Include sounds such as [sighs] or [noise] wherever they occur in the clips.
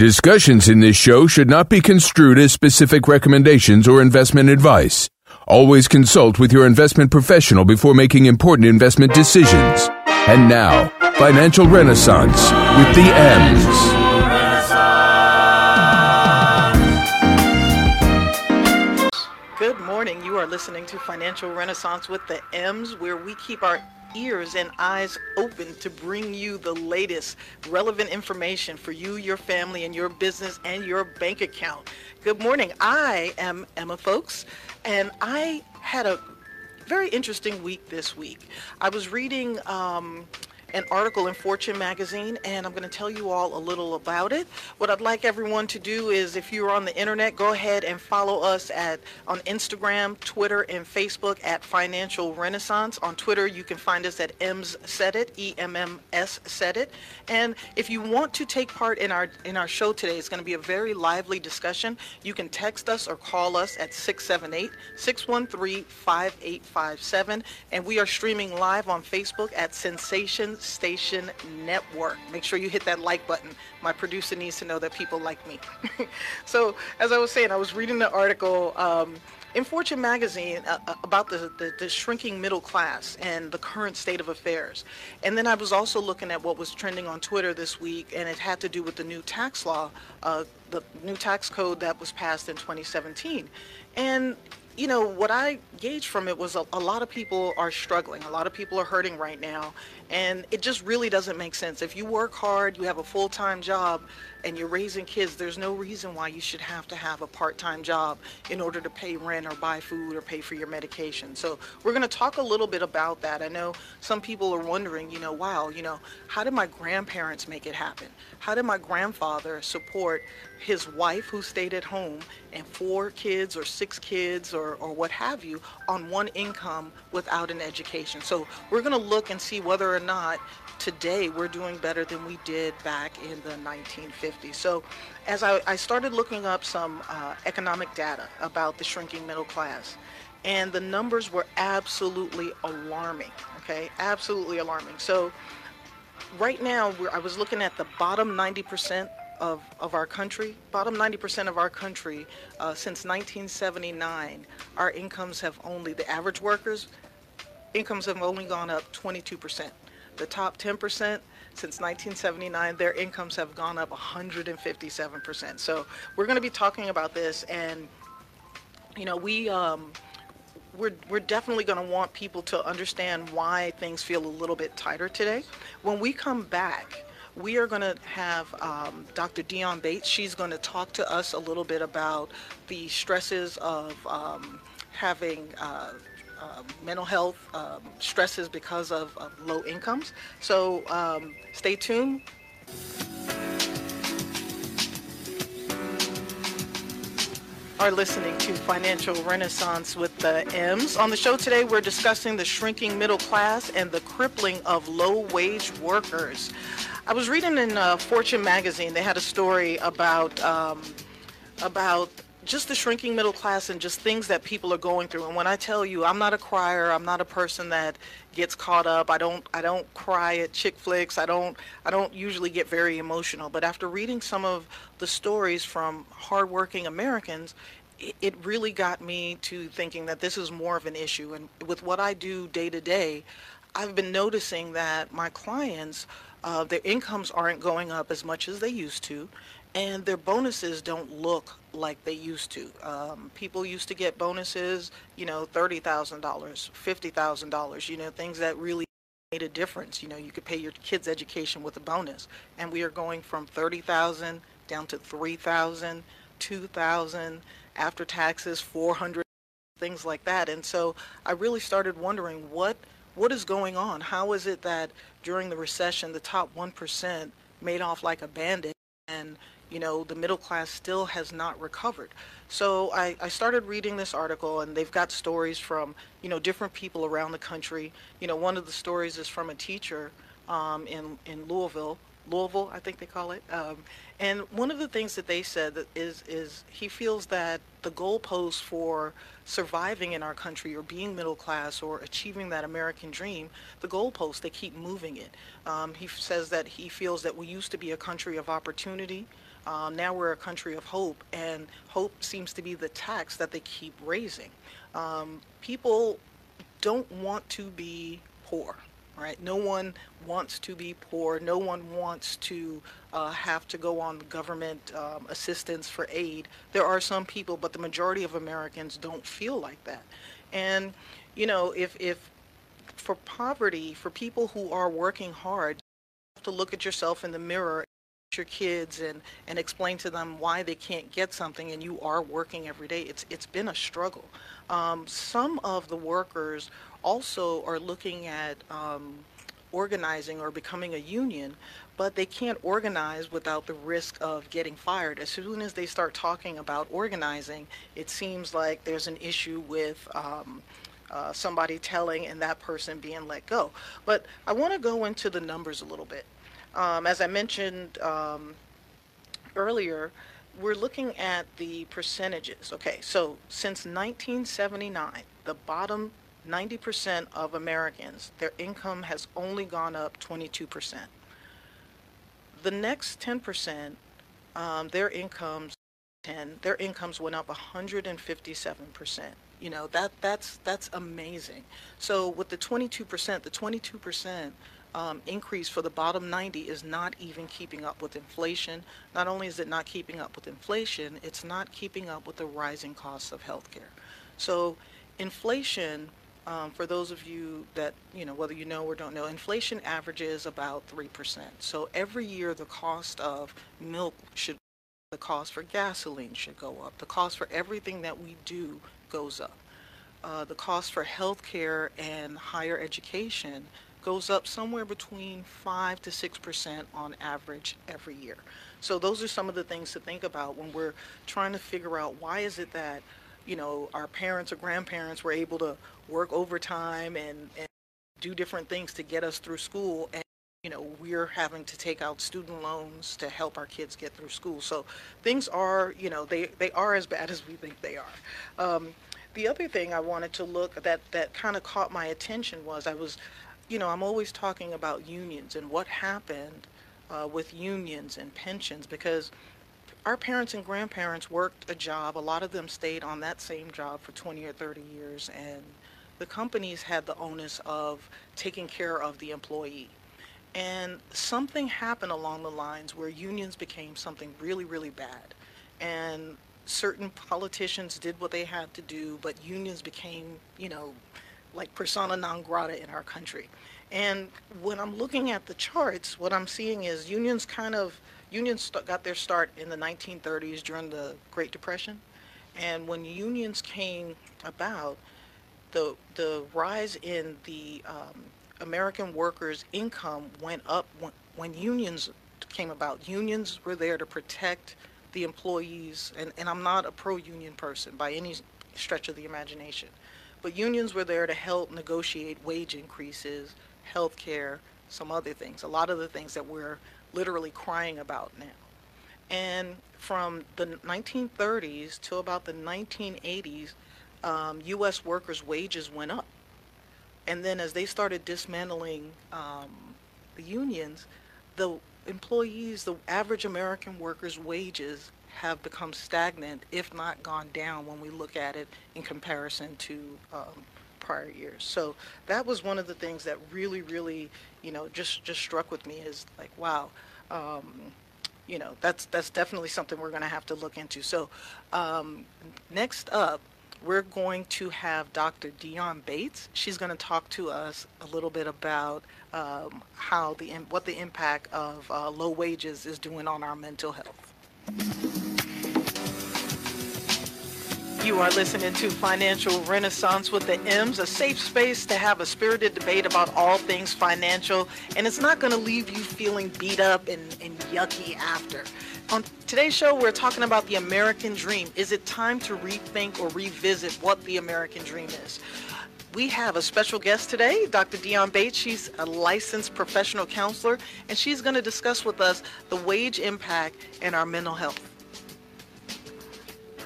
Discussions in this show should not be construed as specific recommendations or investment advice. Always consult with your investment professional before making important investment decisions. And now, Financial Renaissance with the M's. Good morning. You are listening to Financial Renaissance with the M's, where we keep our ears and eyes open to bring you the latest relevant information for you, your family, and your business and your bank account. Good morning. I am Emma Folks, and I had a very interesting week this week. I was reading um, an article in Fortune magazine, and I'm going to tell you all a little about it. What I'd like everyone to do is, if you're on the internet, go ahead and follow us at on Instagram, Twitter, and Facebook at Financial Renaissance. On Twitter, you can find us at M's Said It, E M M S Said It. And if you want to take part in our in our show today, it's going to be a very lively discussion. You can text us or call us at 678-613-5857, and we are streaming live on Facebook at Sensation Station Network. Make sure you hit that like button. My producer needs to know that people like me. [laughs] so, as I was saying, I was reading the article um, in Fortune magazine uh, uh, about the, the, the, shrinking middle class and the current state of affairs. And then I was also looking at what was trending on Twitter this week, and it had to do with the new tax law, uh, the new tax code that was passed in 2017. And you know, what I gauged from it was a, a, lot of people are struggling. A lot of people are hurting right now. And it just really doesn't make sense. If you work hard, you have a full time job, and you're raising kids, there's no reason why you should have to have a part time job in order to pay rent or buy food or pay for your medication. So we're going to talk a little bit about that. I know some people are wondering, you know, wow, you know, how did my grandparents make it happen? How did my grandfather support his wife who stayed at home and four kids or six kids or, or what have you on one income without an education? So we're going to look and see whether or not today we're doing better than we did back in the 1950s. So as I, I started looking up some uh, economic data about the shrinking middle class, and the numbers were absolutely alarming, okay? Absolutely alarming. So right now, I was looking at the bottom 90% of, of our country, bottom 90% of our country, uh, since 1979, our incomes have only, the average workers, incomes have only gone up 22% the top 10% since 1979, their incomes have gone up 157%. So we're going to be talking about this, and you know, we um, we're we're definitely going to want people to understand why things feel a little bit tighter today. When we come back. We are going to have um, Dr. Dion Bates. She's going to talk to us a little bit about the stresses of um, having uh, uh, mental health um, stresses because of, of, low incomes. So um, stay tuned. Are listening to Financial Renaissance with the M's. On the show today, we're discussing the shrinking middle class and the crippling of low wage workers. I was reading in uh, Fortune magazine, they had a story about um, about just the shrinking middle class and just things that people are going through. And when I tell you, I'm not a crier. I'm not a person that gets caught up. I don't. I don't cry at chick flicks. I don't. I don't usually get very emotional. But after reading some of the stories from hardworking Americans, it, it really got me to thinking that this is more of an issue. And with what I do day to day, I've been noticing that my clients. Uh, their incomes aren't going up as much as they used to, and their bonuses don't look like they used to. Um, people used to get bonuses, you know, thirty thousand dollars, fifty thousand dollars, you know, things that really made a difference. You know, you could pay your kids' education with a bonus, and we are going from thirty thousand down to three thousand, two thousand, after taxes, four hundred, things like that. And so I really started wondering what what is going on. How is it that during the recession, the top one percent made off like a bandit and you know, the middle class still has not recovered. So I, I started reading this article, and they've got stories from, you know, different people around the country. You know, one of the stories is from a teacher um, in, in Louisville, Louisville, I think they call it. Um, and one of the things that they said is is he feels that the goalposts for surviving in our country or being middle class or achieving that American dream, the goalposts they keep moving it. Um, he says that he feels that we used to be a country of opportunity. Um, now we're a country of hope, and hope seems to be the tax that they keep raising. Um, people don't want to be poor, right? No one wants to be poor. No one wants to uh, have to go on government um, assistance for aid. There are some people, but the majority of Americans don't feel like that. And, you know, if, if for poverty, for people who are working hard, you have to look at yourself in the mirror your kids and, and explain to them why they can't get something and you are working every day. It's, it's been a struggle. Um, some of the workers also are looking at um, organizing or becoming a union, but they can't organize without the risk of getting fired. As soon as they start talking about organizing, it seems like there's an issue with um, uh, somebody telling and that person being let go. But I want to go into the numbers a little bit. Um, as I mentioned um, earlier, we're looking at the percentages. Okay, so since 1979, the bottom 90% of Americans, their income has only gone up 22%. The next 10%, um, their incomes 10, their incomes went up 157%. You know, that that's that's amazing. So with the 22%, the 22% um, increase for the bottom 90 is not even keeping up with inflation. Not only is it not keeping up with inflation, it's not keeping up with the rising costs of healthcare. So inflation, um, for those of you that, you know, whether you know or don't know, inflation averages about 3%. So every year the cost of milk should, the cost for gasoline should go up. The cost for everything that we do goes up. Uh, the cost for healthcare and higher education goes up somewhere between 5 to 6% on average every year. So those are some of the things to think about when we're trying to figure out why is it that, you know, our parents or grandparents were able to work overtime and, and do different things to get us through school and you know, we're having to take out student loans to help our kids get through school. So things are, you know, they, they are as bad [laughs] as we think they are. Um, the other thing I wanted to look that that kind of caught my attention was I was you know, I'm always talking about unions and what happened uh, with unions and pensions because our parents and grandparents worked a job. A lot of them stayed on that same job for 20 or 30 years, and the companies had the onus of taking care of the employee. And something happened along the lines where unions became something really, really bad. And certain politicians did what they had to do, but unions became, you know, like persona non grata in our country. And when I'm looking at the charts, what I'm seeing is unions kind of unions got their start in the 1930s during the Great Depression, and when unions came about, the the rise in the um, American workers' income went up when, when unions came about. Unions were there to protect the employees, and, and I'm not a pro-union person by any stretch of the imagination. But unions were there to help negotiate wage increases, health care, some other things, a lot of the things that we're literally crying about now. And from the 1930s to about the 1980s, um, U.S. workers' wages went up. And then as they started dismantling um, the unions, the employees, the average American worker's wages have become stagnant, if not gone down, when we look at it in comparison to um, prior years. So that was one of the things that really, really, you know, just just struck with me is like, wow, um, you know, that's that's definitely something we're going to have to look into. So um, next up, we're going to have Dr. Dion Bates. She's going to talk to us a little bit about um, how the what the impact of uh, low wages is doing on our mental health. You are listening to Financial Renaissance with the M's, a safe space to have a spirited debate about all things financial, and it's not going to leave you feeling beat up and, and yucky after. On today's show, we're talking about the American dream. Is it time to rethink or revisit what the American dream is? We have a special guest today, Dr. Dion Bates. She's a licensed professional counselor, and she's going to discuss with us the wage impact and our mental health.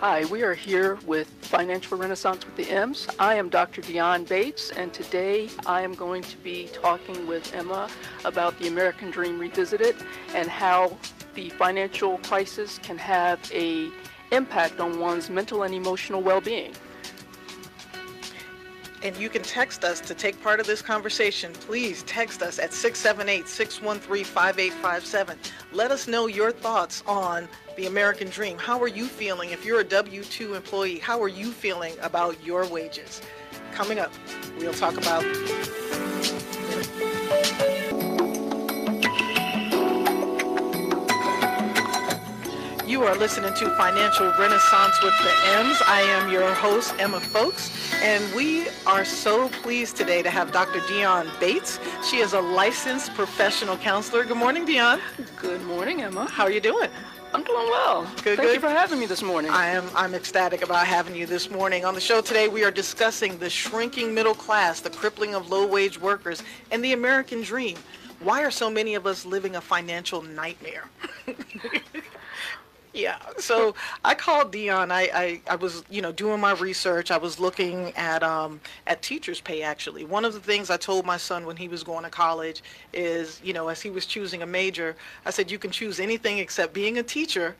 Hi, we are here with Financial Renaissance with the M's. I am Dr. Dion Bates, and today I am going to be talking with Emma about the American Dream Revisited and how the financial crisis can have a impact on one's mental and emotional well-being. And you can text us to take part of this conversation. Please text us at 678 613 5857. Let us know your thoughts on the American dream. How are you feeling? If you're a W 2 employee, how are you feeling about your wages? Coming up, we'll talk about. You are listening to Financial Renaissance with the M's. I am your host, Emma Folks, and we are so pleased today to have Dr. Dion Bates. She is a licensed professional counselor. Good morning, Dion. Good morning, Emma. How are you doing? I'm doing well. Good, Thank good. you for having me this morning. I am I'm ecstatic about having you this morning. On the show today, we are discussing the shrinking middle class, the crippling of low-wage workers, and the American dream. Why are so many of us living a financial nightmare? [laughs] Yeah, so I called Dion. I, I, I was, you know, doing my research. I was looking at um, at teachers' pay. Actually, one of the things I told my son when he was going to college is, you know, as he was choosing a major, I said you can choose anything except being a teacher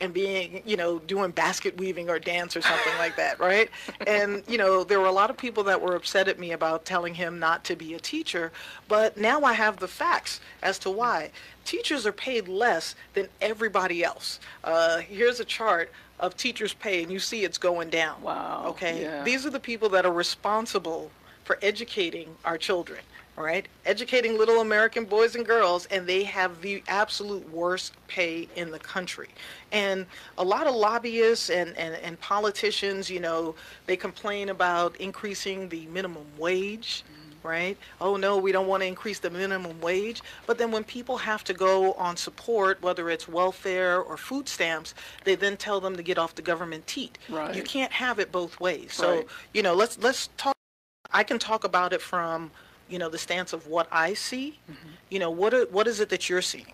and being, you know, doing basket weaving or dance or something like that, right? And, you know, there were a lot of people that were upset at me about telling him not to be a teacher, but now I have the facts as to why. Teachers are paid less than everybody else. Uh, here's a chart of teachers' pay, and you see it's going down. Wow, Okay? yeah. These are the people that are responsible for educating our children, all right? Educating little American boys and girls, and they have the absolute worst pay in the country. And a lot of lobbyists and, and, and politicians, you know, they complain about increasing the minimum wage. Mm-hmm. Right? Oh no, we don't want to increase the minimum wage. But then when people have to go on support, whether it's welfare or food stamps, they then tell them to get off the government teat. Right. You can't have it both ways. So Right. you know, let's let's talk. I can talk about it from you know the stance of what I see. You know, what are, what is it that you're seeing?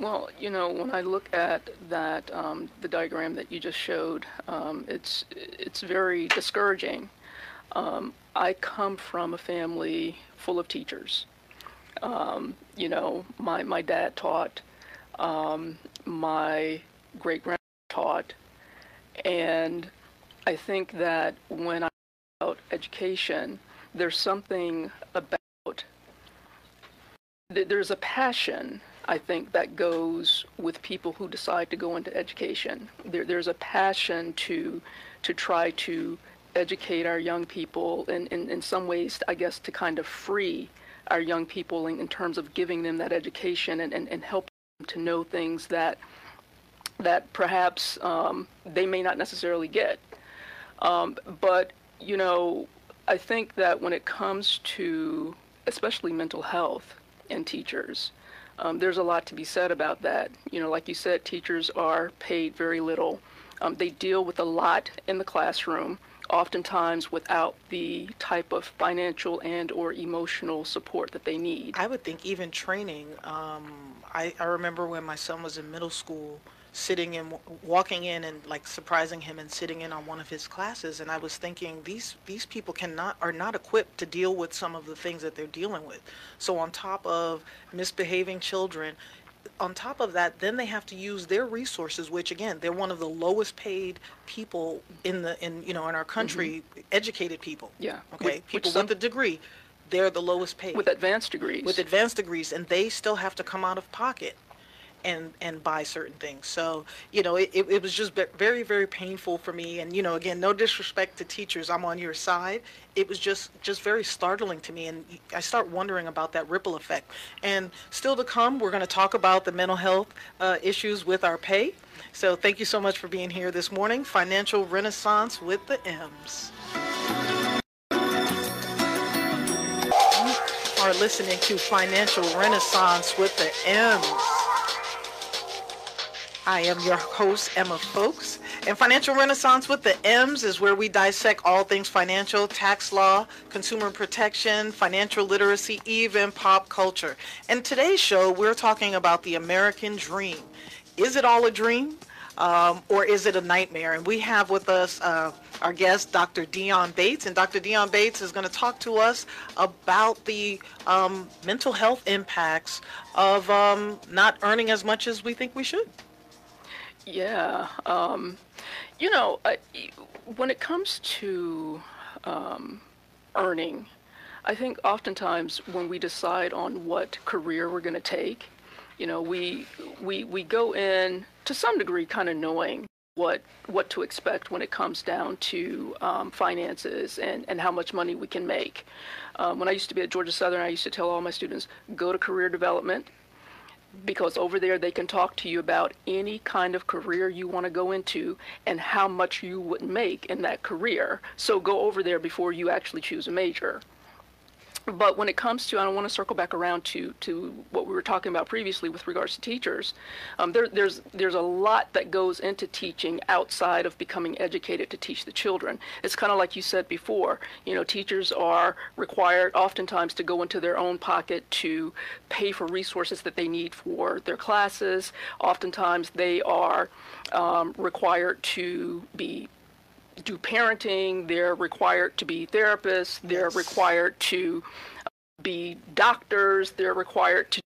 Well, you know, when I look at that, um, the diagram that you just showed, um, it's it's very discouraging. Um, I come from a family full of teachers. Um, you know, my my dad taught, um, my great grandma taught, and I think that when I about education, there's something about there's a passion I think that goes with people who decide to go into education. There, there's a passion to to try to educate our young people and in, some ways I guess to kind of free our young people in, in terms of giving them that education and, and, and helping them to know things that that perhaps um, they may not necessarily get. Um, but, you know, I think that when it comes to especially mental health and teachers, um, there's a lot to be said about that. You know, like you said, teachers are paid very little. Um, they deal with a lot in the classroom, oftentimes without the type of financial and or emotional support that they need. I would think even training. Um, I, I remember when my son was in middle school, sitting in, walking in and like surprising him and sitting in on one of his classes, and I was thinking these these people cannot are not equipped to deal with some of the things that they're dealing with. So on top of misbehaving children. On top of that, then they have to use their resources, which again, they're one of the lowest paid people in the in you know in our country, mm-hmm. educated people. Yeah, Okay, which- which people some- with a degree, they're the lowest paid With advanced degrees. with advanced degrees, and they still have to come out of pocket and and buy certain things. So you know, it, it, was just very very painful for me. And you know, again, no disrespect to teachers, I'm on your side. It was just just very startling to me, and I start wondering about that ripple effect. And still to come, we're going to talk about the mental health uh, issues with our pay. So thank you so much for being here this morning. Financial Renaissance with the M's. You are listening to Financial Renaissance with the M's. I am your host, Emma Folks. And Financial Renaissance with the M's is where we dissect all things financial, tax law, consumer protection, financial literacy, even pop culture. And today's show, we're talking about the American dream. Is it all a dream? Um, or is it a nightmare? And we have with us uh, our guest, Dr. Dion Bates. And Dr. Dion Bates is going to talk to us about the um, mental health impacts of um, not earning as much as we think we should. Yeah. Um, you know, uh, when it comes to um, earning, I think oftentimes when we decide on what career we're going to take, you know, we we we go in to some degree kind of knowing what what to expect when it comes down to um, finances and, and how much money we can make. Um, when I used to be at Georgia Southern, I used to tell all my students, go to career development because over there they can talk to you about any kind of career you want to go into and how much you would make in that career. So go over there before you actually choose a major. But when it comes to, I want to circle back around to, to what we were talking about previously with regards to teachers. Um, there, there's there's a lot that goes into teaching outside of becoming educated to teach the children. It's kind of like you said before. You know, teachers are required oftentimes to go into their own pocket to pay for resources that they need for their classes. Oftentimes they are um, required to be do parenting, they're required to be therapists, they're yes. required to be doctors, they're required to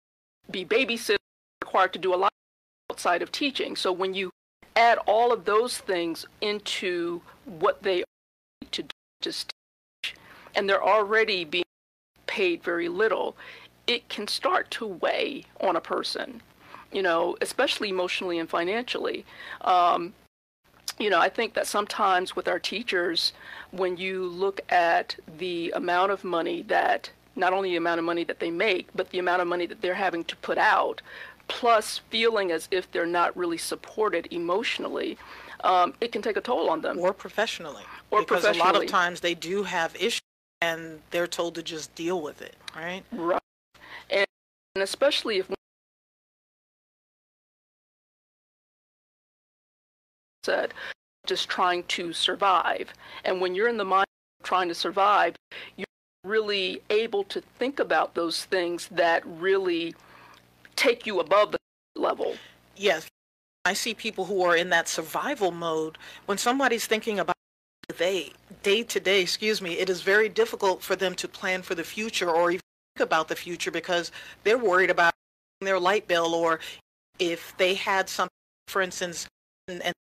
be babysitters, required to do a lot outside of teaching. So when you add all of those things into what they are to just teach, and they're already being paid very little, it can start to weigh on a person, you know, especially emotionally and financially. Um, you know, I think that sometimes with our teachers, when you look at the amount of money that not only the amount of money that they make, but the amount of money that they're having to put out, plus feeling as if they're not really supported emotionally, um, it can take a toll on them. Or professionally. Or because professionally. a lot of times they do have issues and they're told to just deal with it, right? Right. And, and especially if said, just trying to survive. And when you're in the mind of trying to survive, you're really able to think about those things that really take you above the level. Yes. I see people who are in that survival mode. When somebody's thinking about they day to day, excuse me, it is very difficult for them to plan for the future or even think about the future because they're worried about their light bill or if they had something, for instance, and, and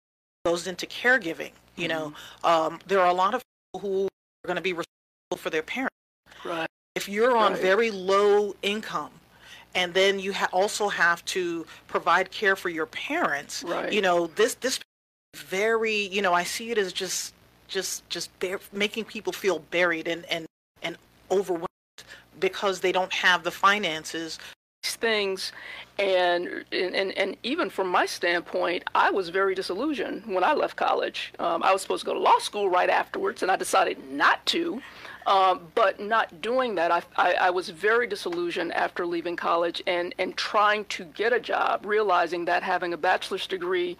goes into caregiving. You know, mm-hmm. um, there are a lot of people who are going to be responsible for their parents. Right. If you're on right. very low income, and then you ha- also have to provide care for your parents. Right. You know, this this very you know I see it as just just just making people feel buried and and and overwhelmed because they don't have the finances things and, and and even from my standpoint i was very disillusioned when i left college. Um, i was supposed to go to law school right afterwards and i decided not to um, but not doing that I, I, I, was very disillusioned after leaving college and, and trying to get a job realizing that having a bachelor's degree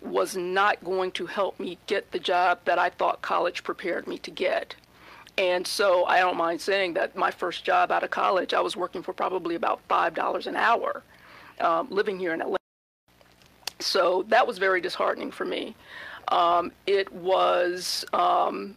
was not going to help me get the job that i thought college prepared me to get and so I don't mind saying that my first job out of college, I was working for probably about $5 an hour um, living here in Atlanta. So that was very disheartening for me. Um, it was um,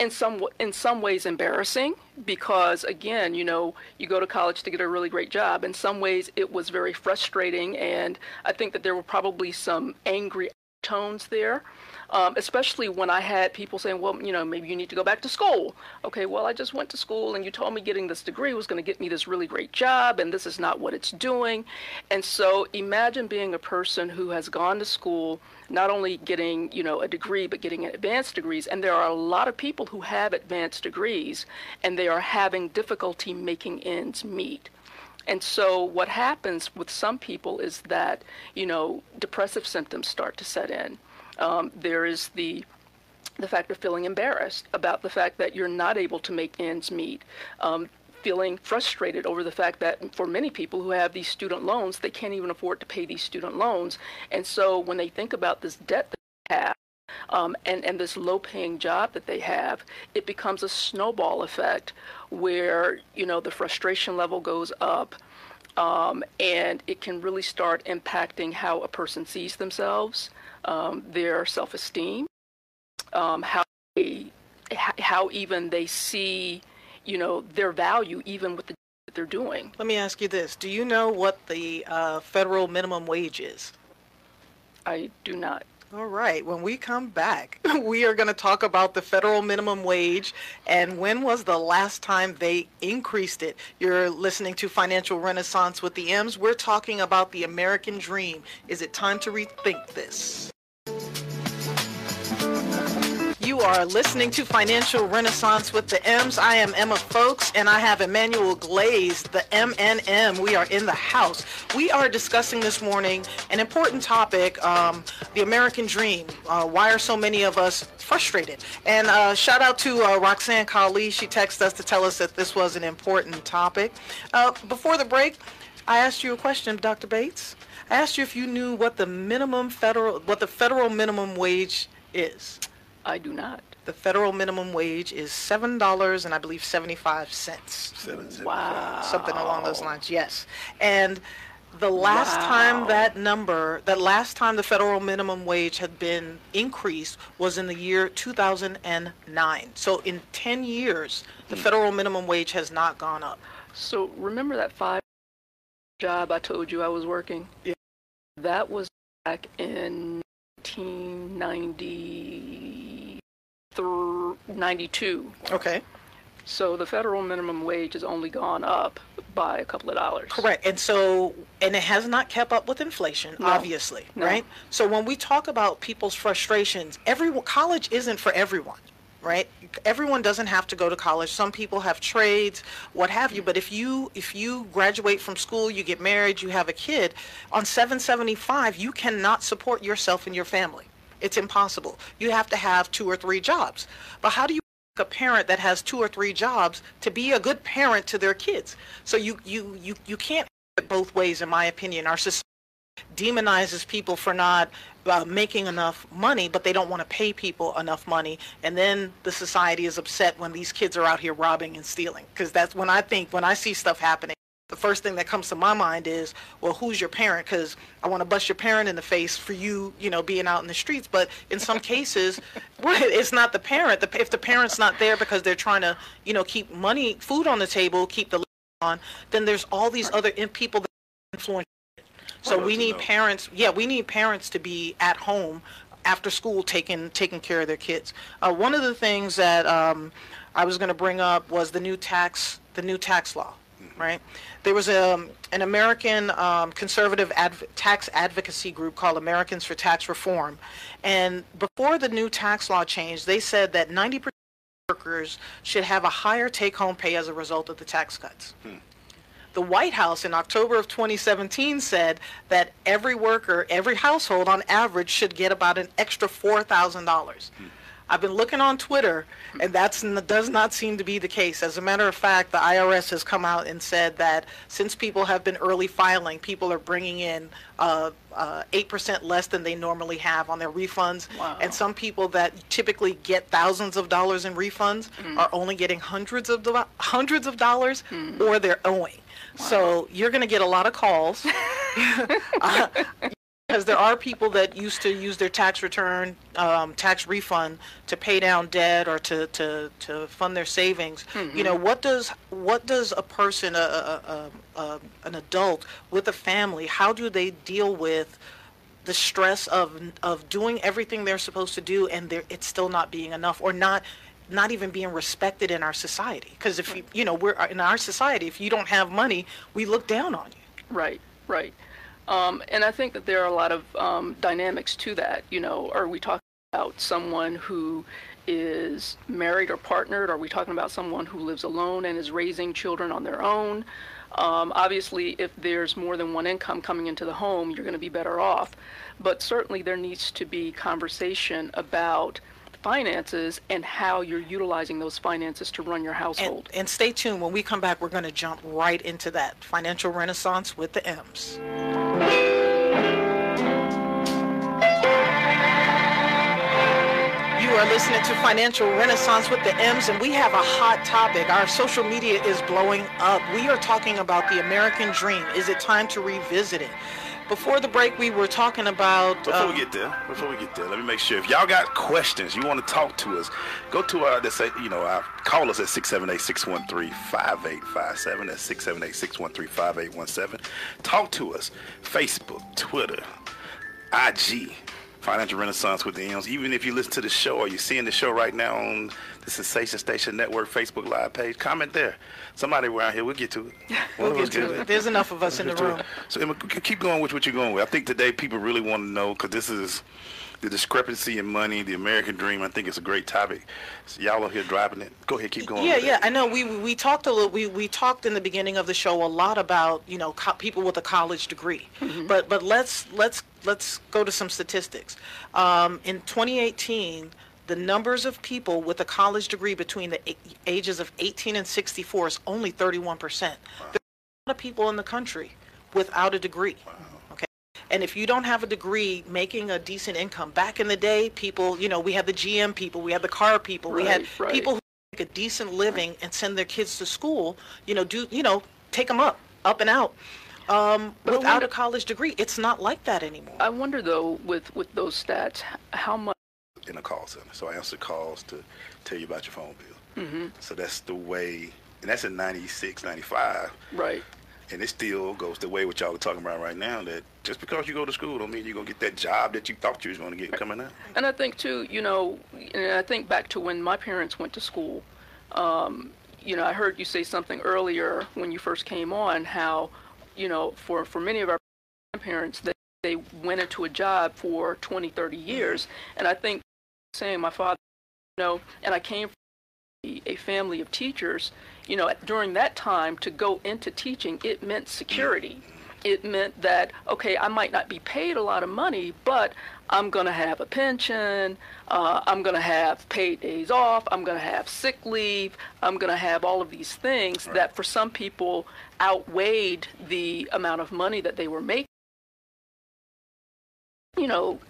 in some in some ways embarrassing because again, you know, you go to college to get a really great job. In some ways, it was very frustrating, and I think that there were probably some angry tones there um, especially when I had people saying, well, you know, maybe you need to go back to school. Okay, well, I just went to school and you told me getting this degree was going to get me this really great job and this is not what it's doing. And so imagine being a person who has gone to school, not only getting, you know, a degree, but getting advanced degrees. And there are a lot of people who have advanced degrees and they are having difficulty making ends meet. And so what happens with some people is that, you know, depressive symptoms start to set in. Um, there is the the fact of feeling embarrassed about the fact that you're not able to make ends meet. Um, feeling frustrated over the fact that for many people who have these student loans, they can't even afford to pay these student loans. And so when they think about this debt that they have, um, and, and this low paying job that they have, it becomes a snowball effect where, you know, the frustration level goes up. Um, and it can really start impacting how a person sees themselves um, their self esteem, um, how how even they see, you know, their value even with the that they're doing. Let me ask you this: Do you know what the uh, federal minimum wage is? I do not. All right. When we come back, [laughs] we are going to talk about the federal minimum wage and when was the last time they increased it. You're listening to Financial Renaissance with the M's. We're talking about the American dream. Is it time to rethink this? You are listening to Financial Renaissance with the M's. I am Emma Folks, and I have Emmanuel Glaze, the MNM. We are in the house. We are discussing this morning an important topic, um, the American dream. Uh, why are so many of us frustrated? And uh, shout out to uh, Roxanne Kali. She texted us to tell us that this was an important topic. Uh, before the break, I asked you a question, Dr. Bates. I asked you if you knew what the minimum federal, what the federal minimum wage is. I do not. The federal minimum wage is seven dollars and I believe seventy-five cents, Wow. something along those lines. Yes, and the last time that number, the last time the federal minimum wage had been increased was in the year 2009. So in 10 years, the hmm. federal minimum wage has not gone up. So remember that five job I told you I was working? Yeah. That was back in 1990 through 92. Okay. So the federal minimum wage has only gone up by a couple of dollars. Correct. And so, and it has not kept up with inflation, No. obviously, No. right? So when we talk about people's frustrations, everyone, college isn't for everyone, right? Everyone doesn't have to go to college. Some people have trades, what have you. But if you, if you graduate from school, you get married, you have a kid, on 775, you cannot support yourself and your family. It's impossible. You have to have two or three jobs. But how do you a parent that has two or three jobs to be a good parent to their kids. So you you you you can't have it both ways, in my opinion. Our society demonizes people for not uh, making enough money, but they don't want to pay people enough money, and then the society is upset when these kids are out here robbing and stealing. Because that's when I think when I see stuff happening. The first thing that comes to my mind is, well, who's your parent? Because I want to bust your parent in the face for you, you know, being out in the streets. But in some [laughs] cases, it's not the parent. If the parent's not there because they're trying to, you know, keep money, food on the table, keep the on, then there's all these other people that influence. It. So we need parents. Yeah, we need parents to be at home after school taking taking care of their kids. Uh, one of the things that um, I was going to bring up was the new tax the new tax law, right? There was a, an American um, conservative adv- tax advocacy group called Americans for Tax Reform, and before the new tax law changed, they said that 90% of workers should have a higher take-home pay as a result of the tax cuts. Hmm. The White House in October of 2017 said that every worker, every household on average should get about an extra $4,000. I've been looking on Twitter, and that's n- does not seem to be the case. As a matter of fact, the IRS has come out and said that since people have been early filing, people are bringing in uh, uh, 8% less than they normally have on their refunds. Wow. And some people that typically get thousands of dollars in refunds are only getting hundreds of do- hundreds of dollars, or they're owing. So you're going to get a lot of calls. [laughs] [laughs] Uh, because there are people that used to use their tax return, um, tax refund to pay down debt or to, to, to fund their savings. You know, what does what does a person, a, a, a, a, an adult with a family, how do they deal with the stress of of doing everything they're supposed to do and it's still not being enough or not not even being respected in our society? Because if you you know we're in our society, if you don't have money, we look down on you. Right, right. Um, and I think that there are a lot of um, dynamics to that. You know, are we talking about someone who is married or partnered? Are we talking about someone who lives alone and is raising children on their own? Um, obviously, if there's more than one income coming into the home, you're going to be better off. But certainly, there needs to be conversation about finances and how you're utilizing those finances to run your household. And, and stay tuned. When we come back, we're going to jump right into that financial renaissance with the M's. Are listening to Financial Renaissance with the M's, and we have a hot topic. Our social media is blowing up. We are talking about the American dream. Is it time to revisit it? before the break, we were talking about. Before we um, get there, before we get there, let me make sure if y'all got questions, you want to talk to us, go to our, let's you know, our, call us at 678-613-5857. That's 678-613-5817. Talk to us. Facebook, Twitter, IG, Financial Renaissance with the M's. Even if you listen to the show or you're seeing the show right now on the Sensation Station Network Facebook Live page, comment there. Somebody around here, we'll get to it. [laughs] We'll of get to it. There's enough of us in the it. room. So Emma, keep going with what you're going with. I think today people really want to know because this is the discrepancy in money, the American dream. I think it's a great topic. So y'all are here driving it. Go ahead, keep going. Yeah, yeah, it. I know. We we talked a little. We we talked in the beginning of the show a lot about you know co- people with a college degree, but but let's let's let's go to some statistics. Um, in 2018, the numbers of people with a college degree between the ages of 18 and 64 is only 31 percent. There's a lot of people in the country without a degree. Okay. And if you don't have a degree making a decent income, back in the day, people, you know, we had the GM people, we had the car people, we had Right, right. people who make a decent living and send their kids to school, you know, do, you know, take them up, up and out. Um, But without wonder- a college degree, it's not like that anymore. I wonder though, with with those stats, how much. in a call center. So I answer calls to tell you about your phone bill. Mm-hmm. So that's the way, and that's in 96, 95. Right. And it still goes the way what y'all are talking about right now that just because you go to school don't mean you're going to get that job that you thought you was going to get coming out. And I think too, you know, and I think back to when my parents went to school. Um, you know, I heard you say something earlier when you first came on how, you know, for for many of our grandparents, they they went into a job for 20, 30 years, and I think saying my father, you know, and I came from a- family of teachers. You know, during that time to go into teaching, it meant security. It meant that okay, I might not be paid a lot of money, but I'm going to have a pension. Uh, I'm going to have paid days off. I'm going to have sick leave. I'm going to have all of these things that for some people outweighed the amount of money that they were making. You know,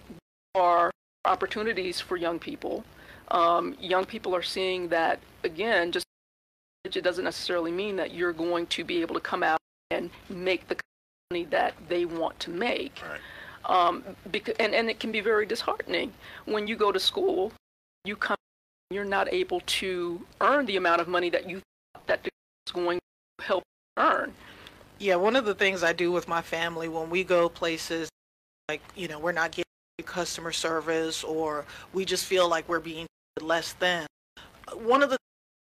are opportunities for young people. Um, young people are seeing that again. Just it doesn't necessarily mean that you're going to be able to come out and make the money that they want to make Right. um, because, and, and it can be very disheartening when you go to school you come you're not able to earn the amount of money that you thought that is going to help earn Yeah, one of the things I do with my family when we go places, like, you know, we're not getting customer service or we just feel like we're being less than. One of the,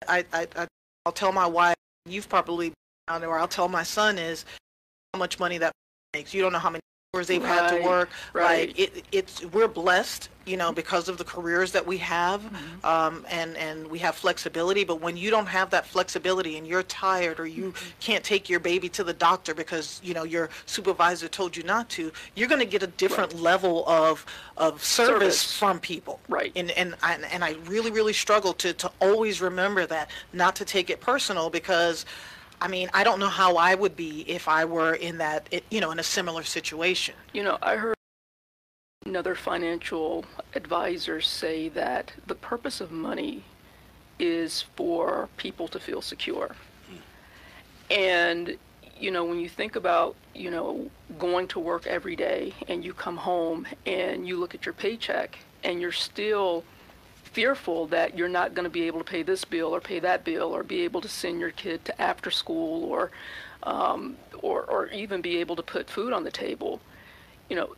I, I, I, I'll tell my wife, you've probably, or I'll tell my son is how much money that makes. You don't know how many hours they've had to work. right. Like, it, it's, we're blessed, you know, because of the careers that we have, Mm-hmm. um, and, and we have flexibility. But when you don't have that flexibility and you're tired or you Mm-hmm. can't take your baby to the doctor because, you know, your supervisor told you not to, you're going to get a different level of, of service, Service. from people. Right. And, and, I, and I really, really struggle to, to always remember that, not to take it personal because, I mean, I don't know how I would be if I were in that, you know, in a similar situation. you know i heard another financial advisor say that the purpose of money is for people to feel secure and you know when you think about you know going to work every day and you come home and you look at your paycheck and you're still fearful that you're not going to be able to pay this bill or pay that bill or be able to send your kid to after school or um, or or even be able to put food on the table. You know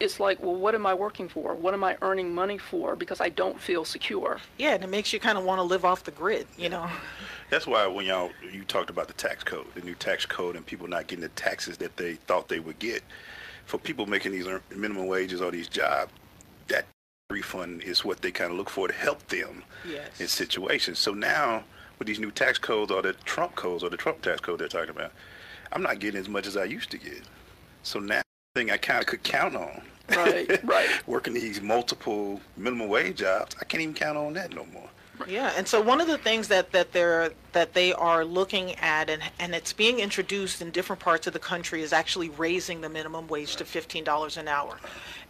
it's like well what am i working for? What am i earning money for? Because i don't feel secure. Yeah, and it makes you kind of want to live off the grid, you know? That's why when y'all you talked about the tax code, the new tax code, and people not getting the taxes that they thought they would get, for people making these minimum wages or these jobs, that refund is what they kind of look for to help them Yes. in situations. So now with these new tax codes or the Trump codes or the Trump tax code they're talking about, I'm not getting as much as I used to get. So now the thing I kind of could count on. Right, [laughs] right. Working these multiple minimum wage jobs, I can't even count on that no more. Yeah, and so one of the things that, that they're that they are looking at and and it's being introduced in different parts of the country is actually raising the minimum wage to fifteen dollars an hour.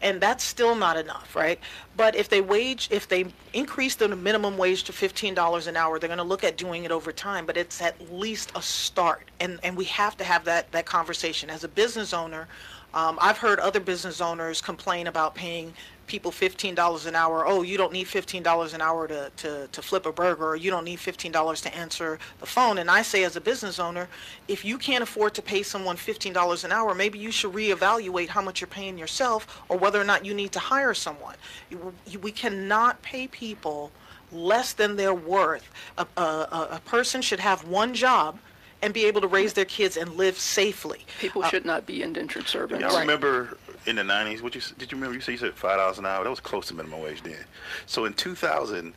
And that's still not enough, right? But if they wage if they increase the minimum wage to fifteen dollars an hour, they're gonna look at doing it over time, but it's at least a start. And and we have to have that that conversation. As a business owner, Um, I've heard other business owners complain about paying people $15 an hour. Oh, you don't need $15 an hour to, to, to flip a burger, or you don't need $15 to answer the phone. And I say, as a business owner, if you can't afford to pay someone $15 an hour, maybe you should reevaluate how much you're paying yourself or whether or not you need to hire someone. You- you- We cannot pay people less than their worth. A, a, a a person should have one job and be able to raise their kids and live safely. People uh, should not be indentured servants. Y'all remember in the nineties? What you did you remember? You said you said five dollars an hour. That was close to minimum wage then. So in two thousand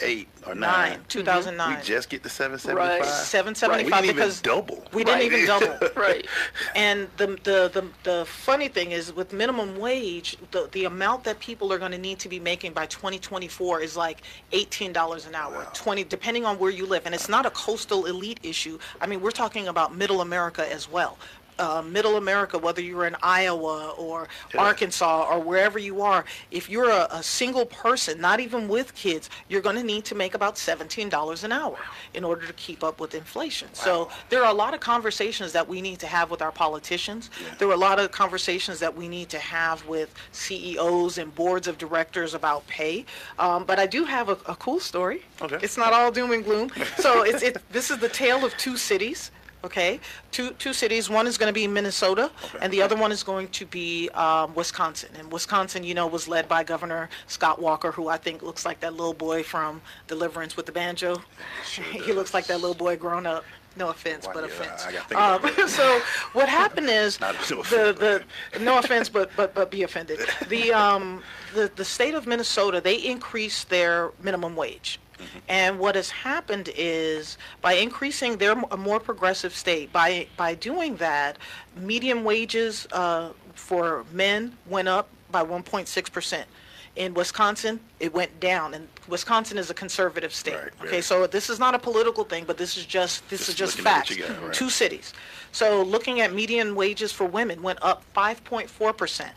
eight or nine, Nine, 2009. we just get to seven seventy five. Right. Seven We didn't because even double. we didn't Right. even double. [laughs] Right. And the, the, the, the funny thing is with minimum wage, the, the amount that people are gonna need to be making by 2024 is like $18 an hour, 20, depending on where you live. And it's not a coastal elite issue. I mean, we're talking about middle America as well. Uh, middle America, whether you're in Iowa or Arkansas or wherever you are, if you're a, a single person, not even with kids, you're going to need to make about $17 an hour in order to keep up with inflation. So there are a lot of conversations that we need to have with our politicians. There are a lot of conversations that we need to have with CEOs and boards of directors about pay. Um, but I do have a, a cool story. Okay. It's not all doom and gloom. So it's, it, this is the tale of two cities. Okay, two two cities. One is going to be Minnesota, and the other one is going to be um, Wisconsin. And Wisconsin, you know, was led by Governor Scott Walker, who I think looks like that little boy from Deliverance with the banjo. [laughs] he looks like that little boy grown up. No offense, Why, but yeah, offense. I gotta think about Um, [laughs] so what happened is [laughs] Not no the offense, the no offense, but but but be offended. The um the the state of Minnesota they increased their minimum wage. And what has happened is by increasing, they're a more progressive state. By by doing that, medium wages uh, for men went up by 1.6 percent. In Wisconsin, it went down, and Wisconsin is a conservative state. Right, okay, very. so this is not a political thing, but this is just this Just is just looking at what facts. got, right. Two cities. So looking at median wages for women went up 5.4 percent.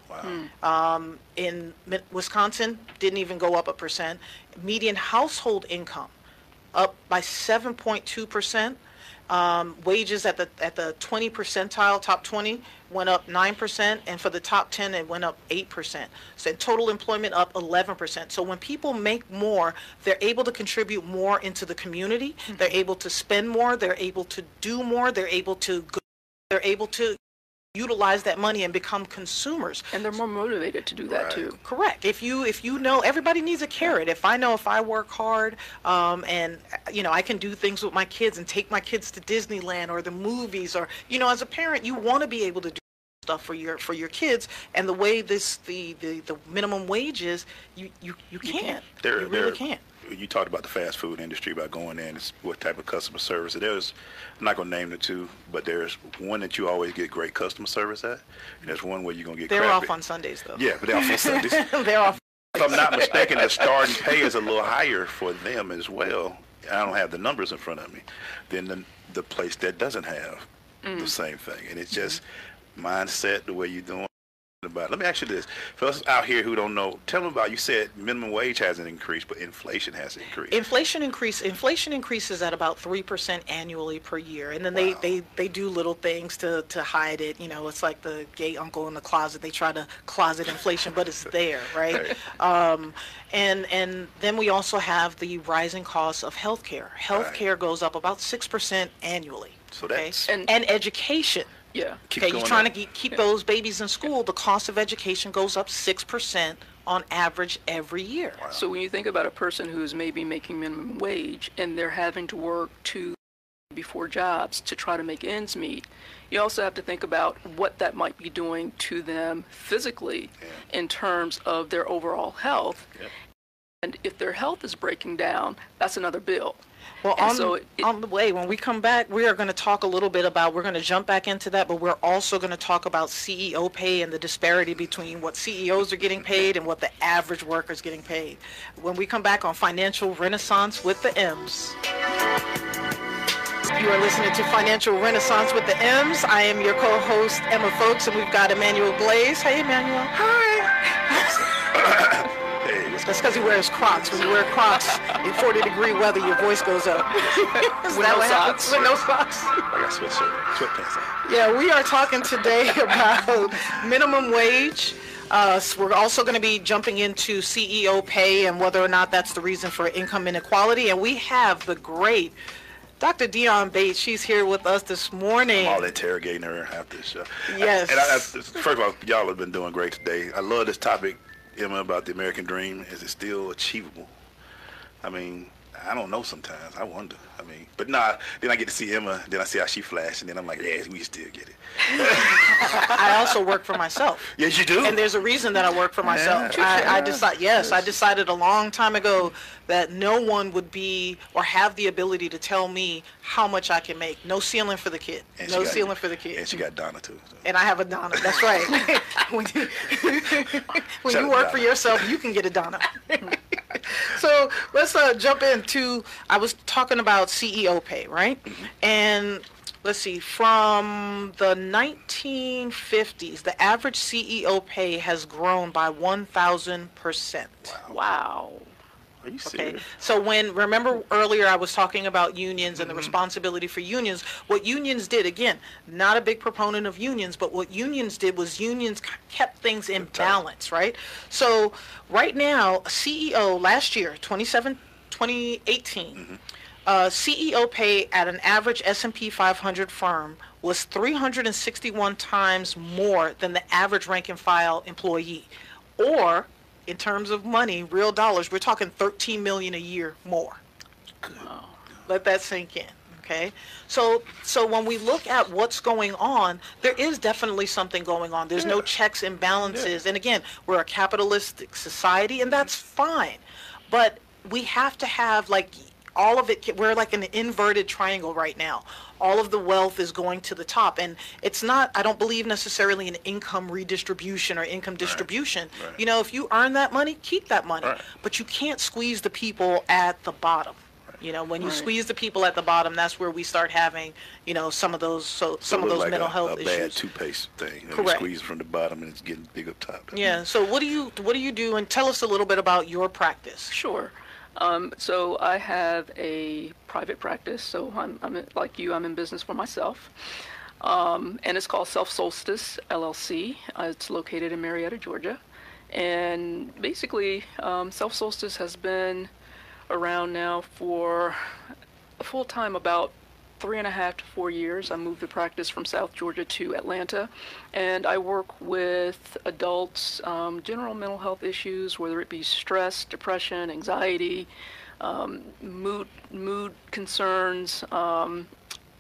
Um, in Wisconsin, didn't even go up a percent. Median household income up by 7.2 percent. Um, wages at the at the 20 percentile, top 20, went up 9 percent, and for the top 10, it went up 8 percent. So total employment up 11 percent. So when people make more, they're able to contribute more into the community. They're able to spend more. They're able to do more. They're able to go, they're able to utilize that money and become consumers. And they're more motivated to do that Right. too. Correct. If you if you know everybody needs a carrot. If I know if I work hard um, and you know I can do things with my kids and take my kids to Disneyland or the movies or you know as a parent you want to be able to do stuff for your for your kids and the way this the the, the minimum wage is you you, you can't. There, you really there- can't. You talked about the fast food industry about going in, it's what type of customer service. There's, I'm not gonna name the two, but there's one that you always get great customer service at, and there's one where you're gonna get. They're crappy. off on Sundays though. Yeah, but they're off on [laughs] Sundays. They're off. if I'm not mistaken, the starting pay is a little higher for them as well. I don't have the numbers in front of me than the, the place that doesn't have the mm. same thing, and it's mm-hmm. just mindset, the way you're doing about. Let me ask you this: for us out here who don't know, tell them about. You said minimum wage hasn't increased, but inflation has increased. Inflation increase. Inflation increases at about three percent annually per year, and then they, Wow. they, they do little things to, to hide it. You know, it's like the gay uncle in the closet. They try to closet inflation, but it's there, [laughs] right? Um, and and then we also have the rising costs of healthcare. Healthcare goes up about six percent annually. So okay? that's- And- and education. Yeah. Keep okay, you're trying up. to keep, keep those babies in school. The cost of education goes up six percent on average every year. So when you think about a person who's maybe making minimum wage and they're having to work two before jobs to try to make ends meet, you also have to think about what that might be doing to them physically in terms of their overall health. Yep. And if their health is breaking down, that's another bill. Well, And on, so it- on the way, when we come back, we are going to talk a little bit about, we're going to jump back into that, but we're also going to talk about CEO pay and the disparity between what CEOs are getting paid and what the average worker is getting paid. When we come back on Financial Renaissance with the M's. You are listening to Financial Renaissance with the M's. I am your co-host, Emma Folks, and we've got Emmanuel Glaze. Hey, Emmanuel. hey, [laughs] Let's because he wears Crocs. When you wear Crocs in 40 degree weather, your voice goes up. [laughs] Is With that no what happens? socks. With no socks. I got sweatshirt, sweatpants on. Yeah, we are talking today [laughs] about minimum wage. Uh, so we're also going to be jumping into CEO pay and whether or not that's the reason for income inequality. And we have the great Dr. Dion Bates. She's here with us this morning. I'm all interrogating her after the show. Yes. And I, I, first of all, y'all have been doing great today. I love this topic, Emma, about the American dream. Is it still achievable? I mean, I don't know sometimes. I wonder. I mean, but nah, then I get to see Emma, then I see how she flashed, and then I'm like, yeah, we still get it. [laughs] I also work for myself. Yes, you do. And there's a reason that I work for myself. Yeah. I, I decide, yes, I decided a long time ago that no one would be or have the ability to tell me how much I can make. No ceiling for the kid. And no got- ceiling for the kid. And she got Donna, too. so. And I have a Donna. That's right. [laughs] [laughs] when you, when you work to for yourself, you can get a Donna. so let's uh, jump into. I was talking about CEO pay, right? Mm-hmm. And let's see, from the 1950s, the average CEO pay has grown by 1,000 percent. Wow. Are you Okay, serious? so when, remember earlier I was talking about unions and the Mm-hmm. responsibility for unions, what unions did, again, not a big proponent of unions, but what unions did was unions kept things in balance, right? So right now, CEO last year, 27, 2018, Mm-hmm. Uh, CEO pay at an average S&P 500 firm was 361 times more than the average rank and file employee. Or, in terms of money, real dollars, we're talking 13 million a year more. Let that sink in, okay? So, so when we look at what's going on, there is definitely something going on. There's no checks and balances. And again, we're a capitalistic society, and that's fine. But we have to have like all of it. We're like an inverted triangle right now. All of the wealth is going to the top, and it's not. I don't believe necessarily in income redistribution or income distribution. right. You know, if you earn that money, keep that money. Right. But you can't squeeze the people at the bottom. You know, when you Right. squeeze the people at the bottom, that's where we start having, you know, some of those so some of those like mental a, health a bad issues. toothpaste thing. You know, Correct. You squeeze from the bottom and it's getting big up top. Yeah. So what do you what do you do? And tell us a little bit about your practice. Sure. Um, so I have a private practice. So I'm, I'm like you. I'm in business for myself, um, and it's called Self Solstice LLC. Uh, it's located in Marietta, Georgia, and basically, um, Self Solstice has been around now for full time about three and a half to four years. I moved the practice from South Georgia to Atlanta, and I work with adults, um, general mental health issues, whether it be stress, depression, anxiety, um, mood mood concerns. Um,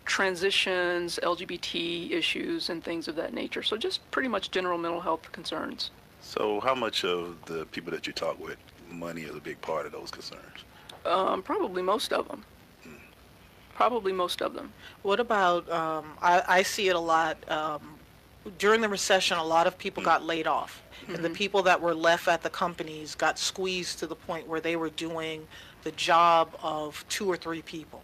transitions, LGBT issues, and things of that nature. So, just pretty much general mental health concerns. So how much of the people that you talk with, money is a big part of those concerns? Um, probably most of them. Probably most of them. What about? Um, I, I see it a lot. Um, during the recession, a lot of people got laid off, and the people that were left at the companies got squeezed to the point where they were doing the job of two or three people.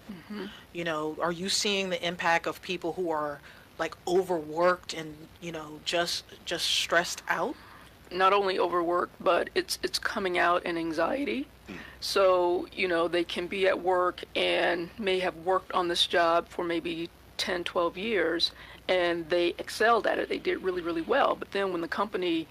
You know, are you seeing the impact of people who are like overworked and you know just just stressed out? Not only overwork, but it's it's coming out in anxiety. So, you know, they can be at work and may have worked on this job for maybe 10, 12 years and they excelled at it. They did really, really well. But then when the company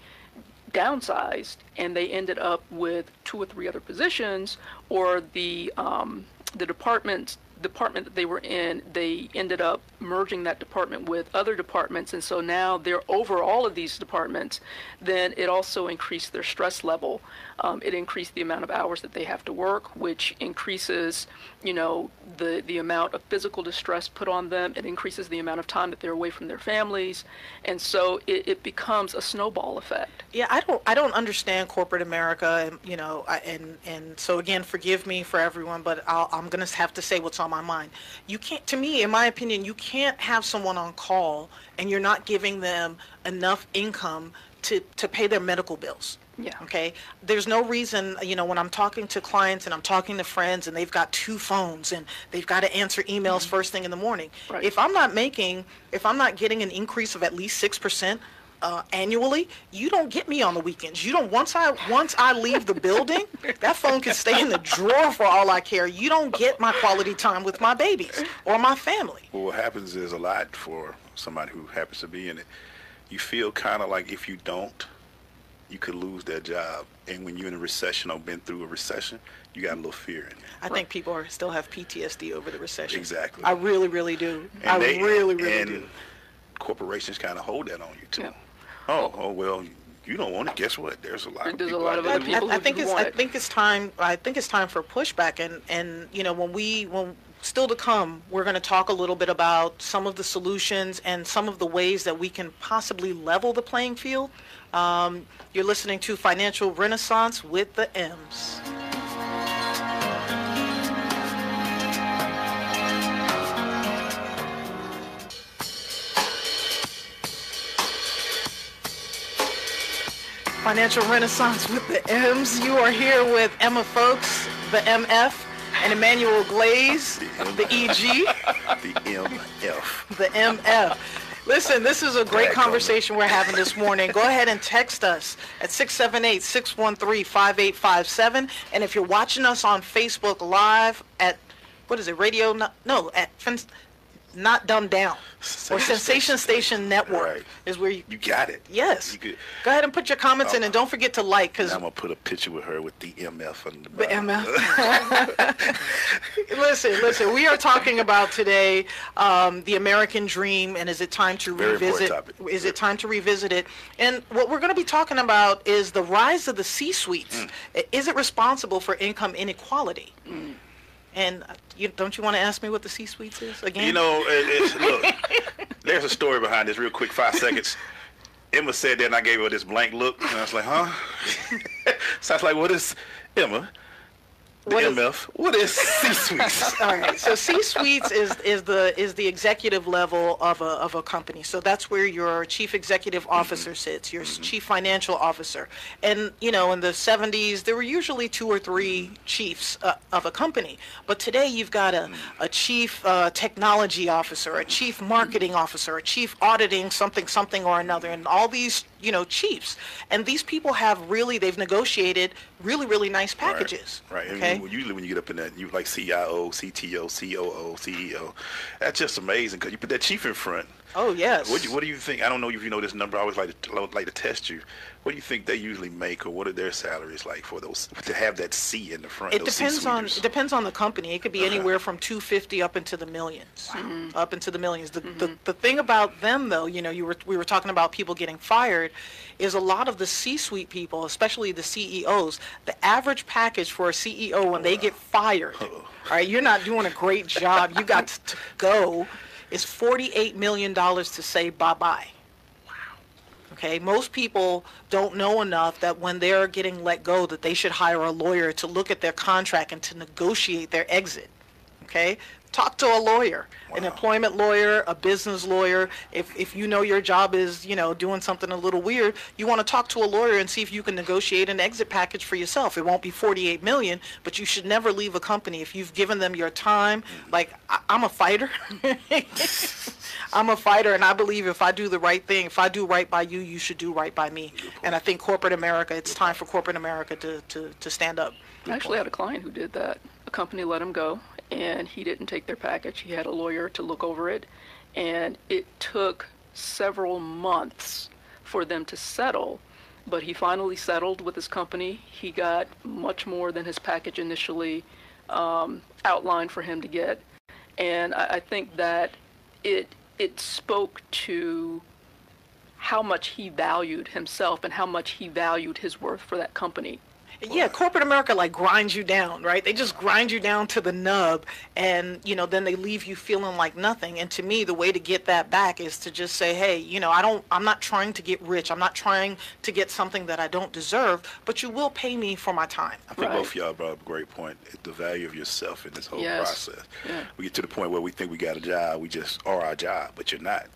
downsized and they ended up with two or three other positions or the um, the department department that they were in they ended up merging that department with other departments and so now they're over all of these departments then it also increased their stress level um, it increased the amount of hours that they have to work which increases you know the the amount of physical distress put on them it increases the amount of time that they're away from their families and so it, it becomes a snowball effect Yeah, I don't I don't understand corporate America, and you know, I, and and so again, forgive me for everyone, but I'll, I'm gonna have to say what's on my mind. You can't, to me, in my opinion, you can't have someone on call and you're not giving them enough income to to pay their medical bills. Yeah. Okay. There's no reason, you know, when I'm talking to clients and I'm talking to friends and they've got two phones and they've got to answer emails first thing in the morning. Right. If I'm not making, if I'm not getting an increase of at least 6%, uh, annually, you don't get me on the weekends. You don't once I once I leave the building, that phone can stay in the drawer for all I care. You don't get my quality time with my babies or my family. Well, what happens is a lot for somebody who happens to be in it. You feel kind of like if you don't, you could lose that job. And when you're in a recession or been through a recession, you got a little fear in you. I think people are, still have PTSD over the recession. Exactly. I really, really do. And I they- really, really and do. corporations kind of hold that on you too. Yeah. Oh, oh well, you don't want it. Guess what? There's a lot of There's a lot of other that I, people I who think do it's want I think it's time I think it's time for pushback and and you know when we when still to come we're going to talk a little bit about some of the solutions and some of the ways that we can possibly level the playing field. Um, you're listening to Financial Renaissance with the M's. Financial Renaissance with the M's. You are here with Emma Folks, the MF, and Emmanuel Glaze, the EG, [laughs] the MF. the MF. Listen, this is a great conversation we're having this morning. Go ahead and text us at 678-613-5857. And if you're watching us on Facebook Live at, what is it, Radio, no, at Not Dumbed Down, or Sensation Station Network Right. is where you, You got it. yes. You could, Go ahead and put your comments in and don't forget to like, because I'm gonna put a picture with her with the MF on the The. MF. [laughs] listen, listen. We are talking about today um, the American dream, and is it time to Very revisit? topic. Is it time to revisit it? And what we're going to be talking about is the rise of the C-suites. Mm. Is it responsible for income inequality? And you, don't you want to ask me what the C-suites is again? You know, it, it's, [laughs] look, there's a story behind this. Real quick, five seconds. Emma said that, and I gave her this blank look, and I was like, huh? [laughs] Sounds like, what is Emma? What is- MF. what is C-suites? [laughs] All right. So C-suites is is the is the executive level of a of a company. So that's where your chief executive officer sits, your chief financial officer. And you know, in the 70s, there were usually two or three chiefs uh, of a company. But today, you've got a a chief uh, technology officer, a chief marketing officer, a chief auditing something something or another, and all these you know chiefs. And these people have really they've negotiated really really nice packages. Right. And Okay. you- usually when you get up in that, you like CIO, CTO, COO, CEO. That's just amazing because you put that chief in front. Oh yes. What do, you, what do you think? I don't know if you know this number. I always like to like to test you. What do you think they usually make, or what are their salaries like for those to have that C in the front? It those depends on it depends on the company. It could be Uh-huh. anywhere from 250 up into the 1000000s Up into the millions. The, the the thing about them though, you know, you were we were talking about people getting fired is a lot of the C-suite people, especially the CEOs, the average package for a CEO when they get fired, [laughs] all right, you're not doing a great job, you got to go, is 48 million dollars to say bye-bye. Okay, most people don't know enough that when they're getting let go that they should hire a lawyer to look at their contract and to negotiate their exit. Okay? Talk to a lawyer, an employment lawyer, a business lawyer. If if you know your job is, you know, doing something a little weird, you want to talk to a lawyer and see if you can negotiate an exit package for yourself. It won't be 48 million, but you should never leave a company if you've given them your time. Mm-hmm. Like I, I'm a fighter. [laughs] I'm a fighter, and I believe if I do the right thing, if I do right by you, you should do right by me. And I think corporate America, it's time for corporate America to, to, to stand up. I actually had a client who did that. A company let him go, and he didn't take their package. He had a lawyer to look over it, and it took several months for them to settle. But he finally settled with his company. He got much more than his package initially um, outlined for him to get, and I, I think that it it spoke to how much he valued himself and how much he valued his worth for that company. Yeah, corporate America like grinds you down, right? They just grind you down to the nub, and you know, then they leave you feeling like nothing. And to me, the way to get that back is to just say, hey, you know, I don't, I'm not trying to get rich. I'm not trying to get something that I don't deserve, but you will pay me for my time. I think Right. both of y'all brought up a great point. The value of yourself in this whole Yes. process. Yeah. We get to the point where we think we got a job, we just are our job, but you're not.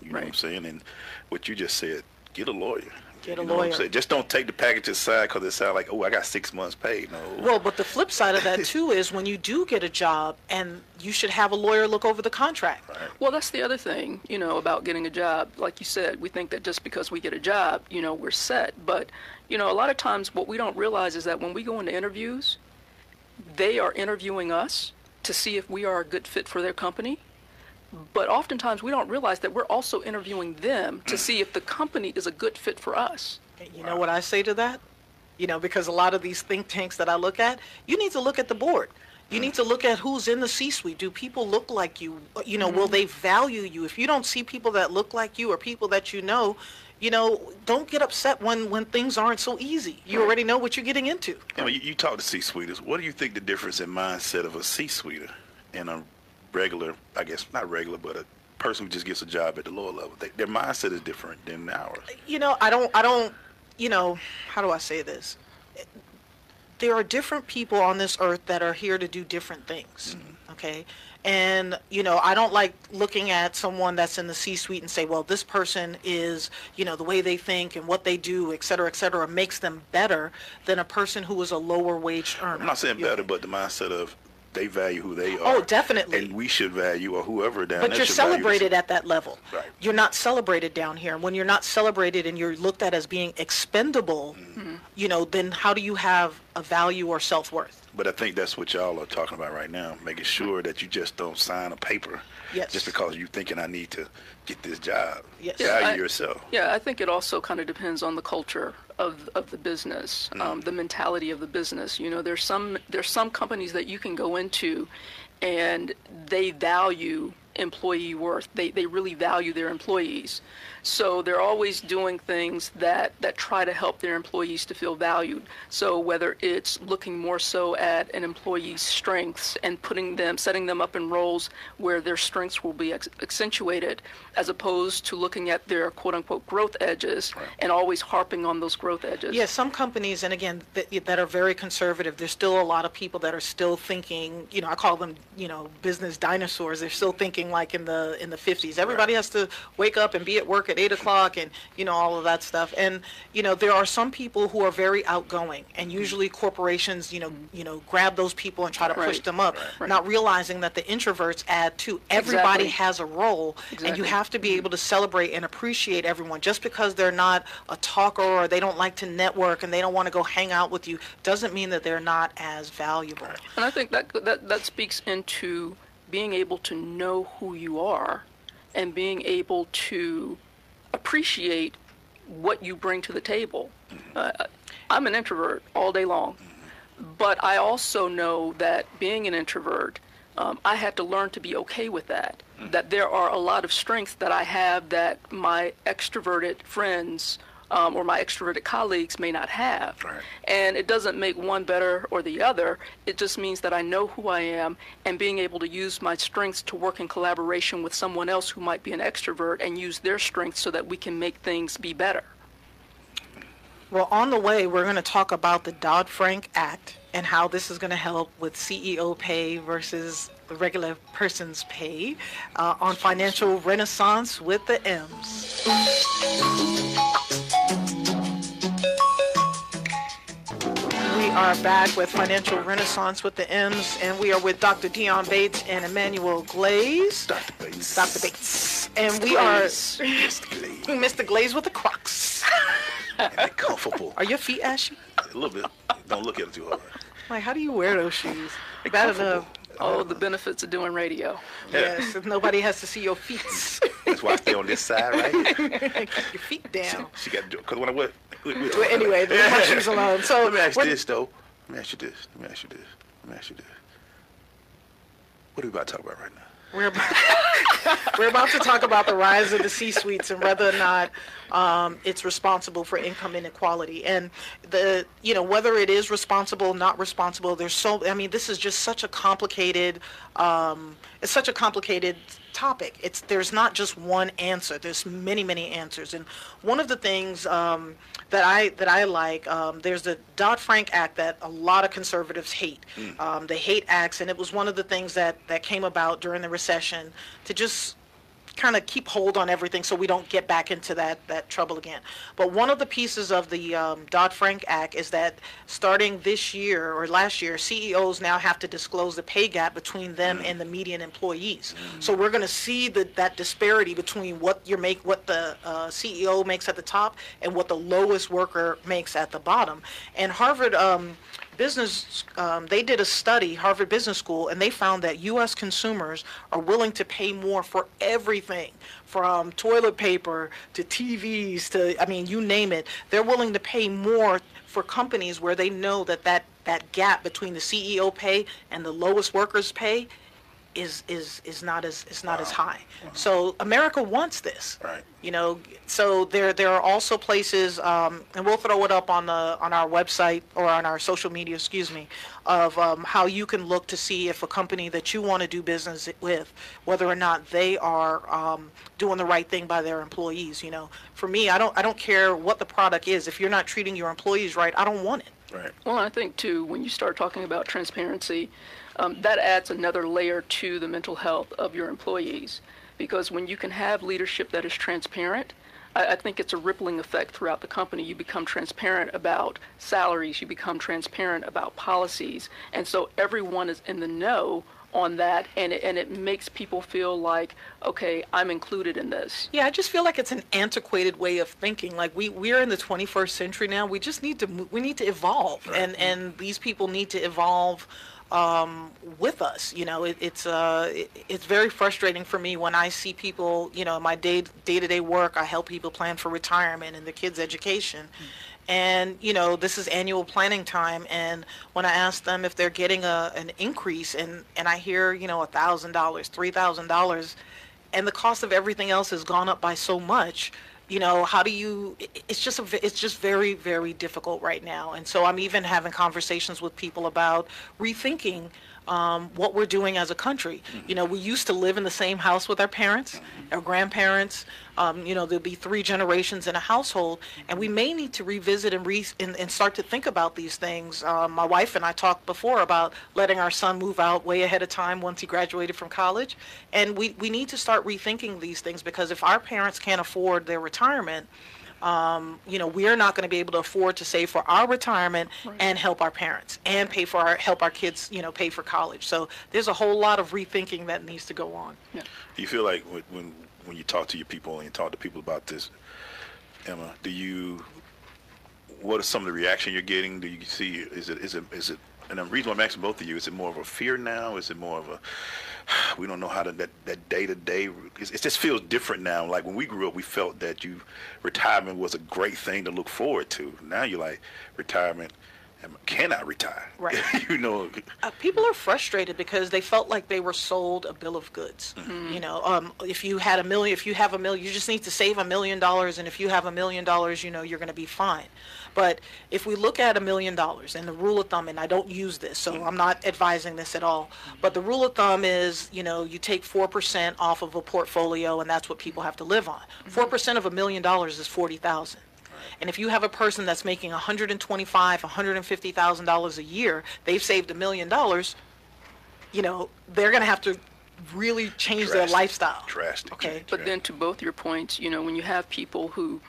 You know what I'm saying? And what you just said, get a lawyer. Get a You know what I'm lawyer. Just don't take the package aside because it sounds like, oh, I got six months paid. No. Well, but the flip side of that [laughs] too is when you do get a job and you should have a lawyer look over the contract. Well, that's the other thing, you know, about getting a job. Like you said, we think that just because we get a job, you know, we're set. But, you know, a lot of times what we don't realize is that when we go into interviews, they are interviewing us to see if we are a good fit for their company. But oftentimes we don't realize that we're also interviewing them to see if the company is a good fit for us. You know what I say to that? You know, because a lot of these think tanks that I look at, you need to look at the board. You need to look at who's in the C-suite. Do people look like you? You know, will mm-hmm. they value you? If you don't see people that look like you or people that you know, you know, don't get upset when when things aren't so easy. You already know what you're getting into. You, know, you, you talk to C-suiters. What do you think the difference in mindset of a C-suiter and a regular, I guess not regular, but a person who just gets a job at the lower level? They, their mindset is different than ours. you know, I don't, I don't, you know, how do I say this? There are different people on this earth that are here to do different things, mm-hmm. okay? And, you know, I don't like looking at someone that's in the C-suite and say, well, this person is, you know, the way they think and what they do, et cetera, et cetera, makes them better than a person who is a lower wage earner. I'm not saying better, but the mindset of they value who they are. Oh, definitely. And we should value, or whoever down But there you're should value us. celebrated at that level. Right. You're not celebrated down here. When you're not celebrated and you're looked at as being expendable, Mm-hmm. you know, then how do you have a value or self-worth? But I think that's what y'all are talking about right now, making sure that you just don't sign a paper Yes. just because you're thinking I need to get this job. Yes. Yeah, Value I- yourself. Yeah, I think it also kind of depends on the culture of of the business, um, the mentality of the business. You know, there's some there's some companies that you can go into, and they value employee worth. They they really value their employees. So they're always doing things that, that try to help their employees to feel valued. So whether it's looking more so at an employee's strengths and putting them, setting them up in roles where their strengths will be accentuated, as opposed to looking at their quote unquote growth edges and always harping on those growth edges. Yeah, some companies, and again, that, that are very conservative, there's still a lot of people that are still thinking, you know, I call them, you know, business dinosaurs. They're still thinking like in the in the 50s. Everybody has to wake up and be at work at 8 o'clock and, you know, all of that stuff. And, you know, there are some people who are very outgoing, and mm-hmm. usually corporations, you know, you know, grab those people and try to push them up, Right. not realizing that the introverts add too. Everybody Exactly. has a role, and you have to be mm-hmm. able to celebrate and appreciate everyone. Just because they're not a talker or they don't like to network and they don't want to go hang out with you doesn't mean that they're not as valuable. And I think that, that that speaks into being able to know who you are and being able to appreciate what you bring to the table. Uh, I'm an introvert all day long, but I also know that being an introvert, um, I had to learn to be okay with that. That there are a lot of strengths that I have that my extroverted friends um, or my extroverted colleagues may not have. Right. And it doesn't make one better or the other. It just means that I know who I am and being able to use my strengths to work in collaboration with someone else who might be an extrovert and use their strengths so that we can make things be better. Well, on the way, we're going to talk about the Dodd-Frank Act and how this is going to help with CEO pay versus the regular person's pay uh, on Financial Renaissance with the M's. Are back with Financial Renaissance with the M's, and we are with Dr. Dion Bates and Emmanuel Glaze. Dr. Bates. Dr. Bates. And we are Glaze. Mr. Glaze. [laughs] Mr. Glaze with the Crocs. And they're comfortable. Are your feet ashy? A little bit. Don't look at them too hard. Like, how do you wear those shoes? Bad enough. Oh, the benefits of doing radio. Yes, if nobody has to see your feet. That's why I stay on this side right. [laughs] Keep your feet down. She got to do it. Because when I went. Well, anyway, shoes alone. So Let me ask you this, though. Let me ask you this. Let me ask you this. Let me ask you this. What are we about to talk about right now? We're about, [laughs] we're about to talk about the rise of the C-suites and whether or not um, it's responsible for income inequality. And the, you know, whether it is responsible, not responsible. There's so, I mean, this is just such a complicated, um, it's such a complicated topic. It's there's not just one answer. There's many, many answers. And one of the things um, that I that I like, um, there's the Dodd Frank Act that a lot of conservatives hate. Um, they hate acts, and it was one of the things that that came about during the recession to just kind of keep hold on everything so we don't get back into that, that trouble again. But one of the pieces of the um, Dodd-Frank Act is that starting this year or last year, CEOs now have to disclose the pay gap between them and the median employees. So we're going to see the, that disparity between what you make, what the uh, CEO makes at the top and what the lowest worker makes at the bottom. And Harvard um, Business, um, they did a study, Harvard Business School, and they found that U.S. consumers are willing to pay more for everything, from toilet paper to TVs to, I mean, you name it. They're willing to pay more for companies where they know that that, that gap between the CEO pay and the lowest workers' pay is is is not as is not as high. So America wants this. Right. You know, so there there are also places, um, and we'll throw it up on the on our website or on our social media, excuse me, of um, how you can look to see if a company that you want to do business with, whether or not they are um, doing the right thing by their employees. You know, for me, I don't I don't care what the product is. If you're not treating your employees right, I don't want it. Right. Well, I think too, when you start talking about transparency, um, that adds another layer to the mental health of your employees. Because when you can have leadership that is transparent, I, I think it's a rippling effect throughout the company. You become transparent about salaries, you become transparent about policies, and so everyone is in the know on that, and it, and it makes people feel like, okay, I'm included in this. Yeah, I just feel like it's an antiquated way of thinking. Like we we're in the 21st century now. We just need to we need to evolve, and and these people need to evolve um, with us. You know, it, it's uh, it, it's very frustrating for me when I see people. You know, in my day day to day work, I help people plan for retirement and their kids' education. And you know, this is annual planning time, and when I ask them if they're getting a an increase, and and I hear you know a thousand dollars, three thousand dollars, and the cost of everything else has gone up by so much you know how do you it's just a, it's just very very difficult right now. And so i'm even having conversations with people about rethinking um, what we're doing as a country. You know we used to live in the same house with our parents our grandparents. Um, you know there'll be three generations in a household and we may need to revisit and, re- and, and start to think about these things. Um, my wife and i talked before about letting our son move out way ahead of time once he graduated from college and we, we need to start rethinking these things because if our parents can't afford their retirement um, you know, we're not going to be able to afford to save for our retirement and help our parents and pay for our help our kids, you know, pay for college. So there's a whole lot of rethinking that needs to go on. Yeah. Do you feel like when, when when you talk to your people and you talk to people about this, Emma? Do you? What are some of the reaction you're getting? Do you see? Is it is it is it? And the reason why I'm asking both of you is it more of a fear now? Is it more of a [sighs] we don't know how to that that day to day? It just feels different now. Like when we grew up, we felt that you retirement was a great thing to look forward to. Now you're like retirement. am- Can I retire? Right. [laughs] you know. Uh, people are frustrated because they felt like they were sold a bill of goods. You know, um, if you had a million, if you have a million, you just need to save a million dollars, and if you have a million dollars, you know, you're going to be fine. But if we look at a million dollars and the rule of thumb, and I don't use this, so I'm not advising this at all, but the rule of thumb is, you know, you take 4% off of a portfolio, and that's what people have to live on. 4% of a million dollars is 40,000. And if you have a person that's making 125, 150,000 dollars a year, they've saved a million dollars. You know, they're going to have to really change their Drastic. lifestyle. Drastic Okay. change. But then to both your points, you know, when you have people who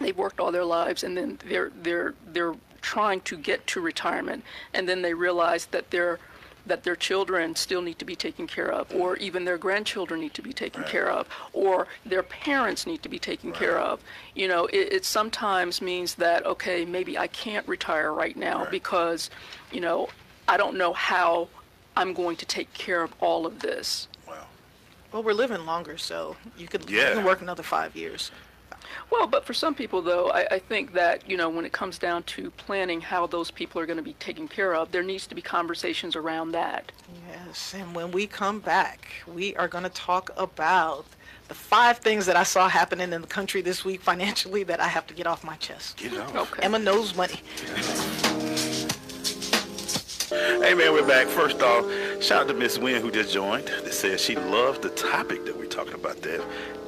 they've worked all their lives and then they're they're they're trying to get to retirement and then they realize that their that their children still need to be taken care of or even their grandchildren need to be taken care of or their parents need to be taken care of you know it, it sometimes means that okay maybe i can't retire right now Right. because you know i don't know how i'm going to take care of all of this Wow. Well, we're living longer, so you could, you Yeah. can work another five years. Well, but for some people, though, I, I think that, you know, when it comes down to planning how those people are going to be taken care of, there needs to be conversations around that. Yes, and when we come back, we are going to talk about the five things that I saw happening in the country this week financially that I have to get off my chest. Get it off. Okay. Emma knows money. Hey man, we're back. First off, shout out to Miss Wynn who just joined. That says she loves the topic that we're talking about there.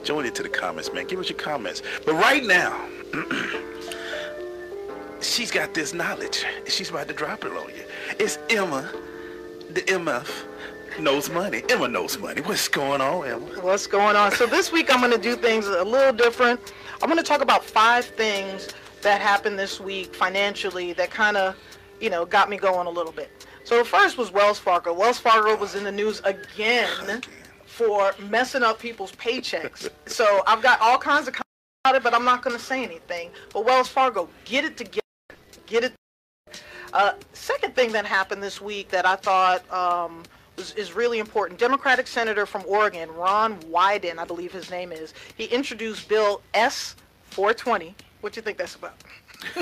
Join into the comments, man. Give us your comments. But right now, [clears throat] she's got this knowledge. She's about to drop it on you. It's Emma, the MF, knows money. Emma knows money. What's going on, Emma? What's going on? So this week I'm going to do things a little different. I'm going to talk about five things that happened this week financially that kind of, you know, got me going a little bit. So the first was Wells Fargo. Wells Fargo was in the news again for messing up people's paychecks. So I've got all kinds of comments about it, but I'm not going to say anything. But Wells Fargo, get it together. Get it. Uh, second thing that happened this week that I thought um, was, is really important. Democratic Senator from Oregon, Ron Wyden, I believe his name is, he introduced Bill S-420. What do you think that's about? [laughs]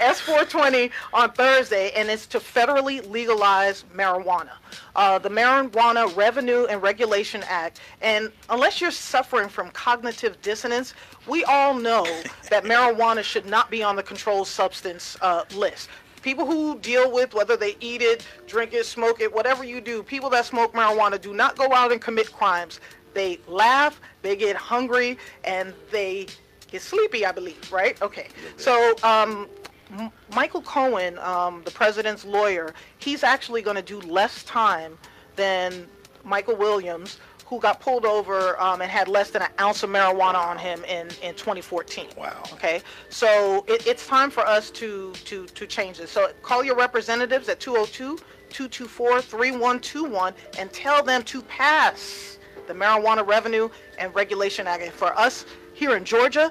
S420 on Thursday, and it's to federally legalize marijuana. Uh, the Marijuana Revenue and Regulation Act. And unless you're suffering from cognitive dissonance, we all know that marijuana should not be on the controlled substance uh, list. People who deal with whether they eat it, drink it, smoke it, whatever you do, people that smoke marijuana do not go out and commit crimes. They laugh, they get hungry, and they get sleepy, I believe, right? Okay. So um, M- Michael Cohen, um, the president's lawyer, he's actually going to do less time than Michael Williams, who got pulled over um, and had less than an ounce of marijuana on him in, in 2014. Wow. Okay. So it, it's time for us to, to, to change this. So call your representatives at 202 224 3121 and tell them to pass the Marijuana Revenue and Regulation Act. For us here in Georgia,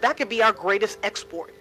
that could be our greatest export.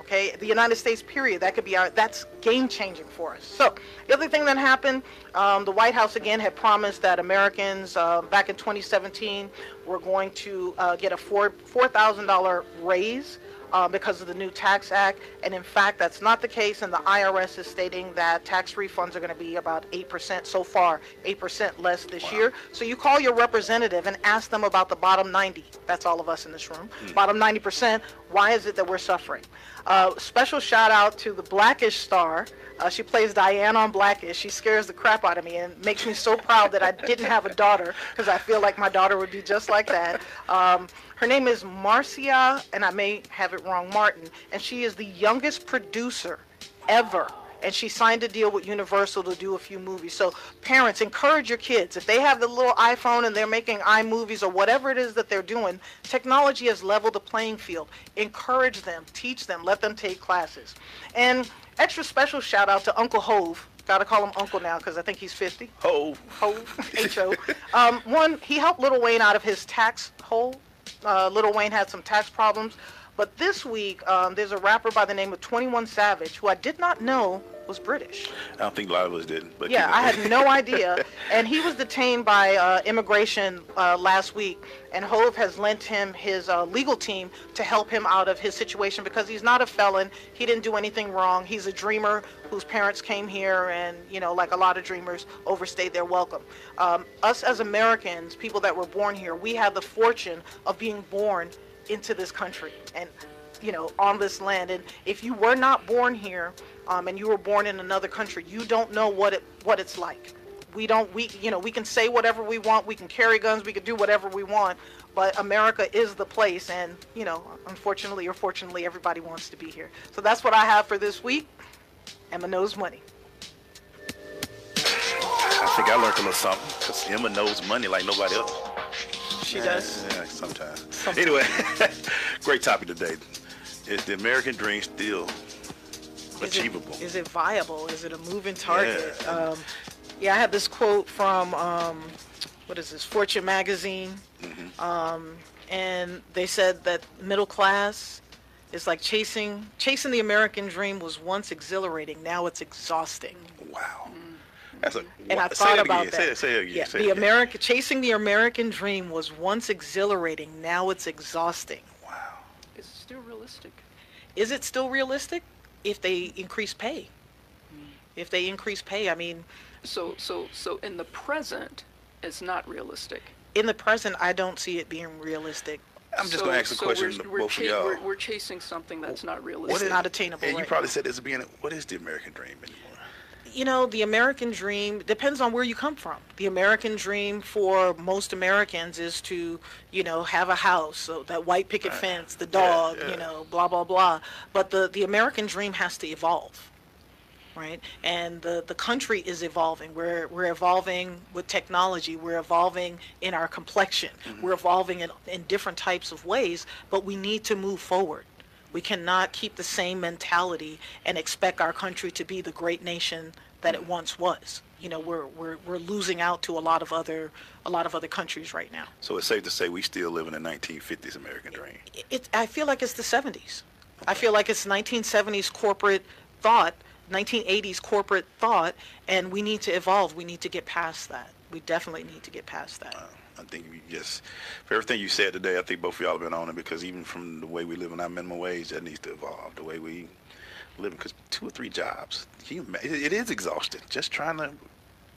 Okay, the United States, period. That could be our. That's game changing for us. So the other thing that happened, um, the White House again had promised that Americans uh, back in 2017 were going to uh, get a four four thousand dollar raise uh, because of the new tax act. And in fact, that's not the case. And the IRS is stating that tax refunds are going to be about 8% so far, 8% less this year. So you call your representative and ask them about the bottom 90. That's all of us in this room. Bottom 90%. Why is it that we're suffering? Uh, special shout out to the Blackish star. Uh, she plays Diane on Blackish. She scares the crap out of me and makes me so proud that I didn't have a daughter because I feel like my daughter would be just like that. Um, her name is Marcia, and I may have it wrong, Martin, and she is the youngest producer ever. And she signed a deal with Universal to do a few movies. So parents, encourage your kids. If they have the little iPhone and they're making iMovies or whatever it is that they're doing, technology has leveled the playing field. Encourage them, teach them, let them take classes. And extra special shout out to Uncle Hov. Gotta call him Uncle now because I think he's 50. Ho. Hov, H-O. [laughs] Um, one, he helped Lil Wayne out of his tax hole. Uh, Lil Wayne had some tax problems. But this week, um, there's a rapper by the name of 21 Savage who I did not know was British. I don't think a lot of us did. But Yeah. I had no [laughs] idea. And he was detained by uh, immigration uh, last week, and Hov has lent him his uh, legal team to help him out of his situation because he's not a felon. He didn't do anything wrong. He's a dreamer whose parents came here and, you know, like a lot of dreamers, overstayed their welcome. Um, us as Americans, people that were born here, we have the fortune of being born into this country and you know on this land. And if you were not born here um, and you were born in another country you don't know what it what it's like. We don't we you know we can say whatever we want. We can carry guns. We can do whatever we want. But america is the place. And you know unfortunately or fortunately everybody wants to be here. So that's what i have for this week. Emma knows money. I think I learned a little something because Emma knows money like nobody else. She does Yeah, sometimes. Sometimes. Anyway, [laughs] great topic today. Is the American dream still Is achievable? Is it viable? Is it a moving target? Yeah. Um, yeah, I had this quote from um, what is this? Fortune magazine, Mm-hmm. um, and they said that middle class is like chasing chasing the American dream was once exhilarating. Now it's exhausting. wow. That's a. And I what- say thought it about again. that. Say it, say again. Yeah, say the again. American chasing the American dream was once exhilarating. Now it's exhausting. Wow. Is it still realistic. Is it still realistic if they increase pay? Hmm. If they increase pay, I mean, So, so, so in the present, it's not realistic. in the present, I don't see it being realistic. I'm just So- going to ask a so question we're, to we're both cha- of y'all. We're, we're chasing something that's not What realistic. is- not attainable And you probably now. said this being. What is the American dream anymore? You know, the American dream depends on where you come from. The American dream for most Americans is to, you know, have a house, so that white picket Right. fence, the dog, yeah. you know, blah blah blah. But the the American dream has to evolve. right? And the, the country is evolving. We're, we're evolving with technology. We're evolving in our complexion. Mm-hmm. We're evolving in, in different types of ways, but we need to move forward. We cannot keep the same mentality and expect our country to be the great nation that it once was. You know, we're, we're, we're losing out to a lot of other a lot of other countries right now. So it's safe to say we still live in the 1950s American dream. It, I feel like it's the 70s. I feel like it's 1970s corporate thought, 1980s corporate thought, and we need to evolve. We need to get past that. We definitely need to get past that. I think we just, for everything you said today, I think both of y'all have been on it because even from the way we live in our minimum wage, that needs to evolve. The way we live, because two or three jobs, it, is exhausting just trying to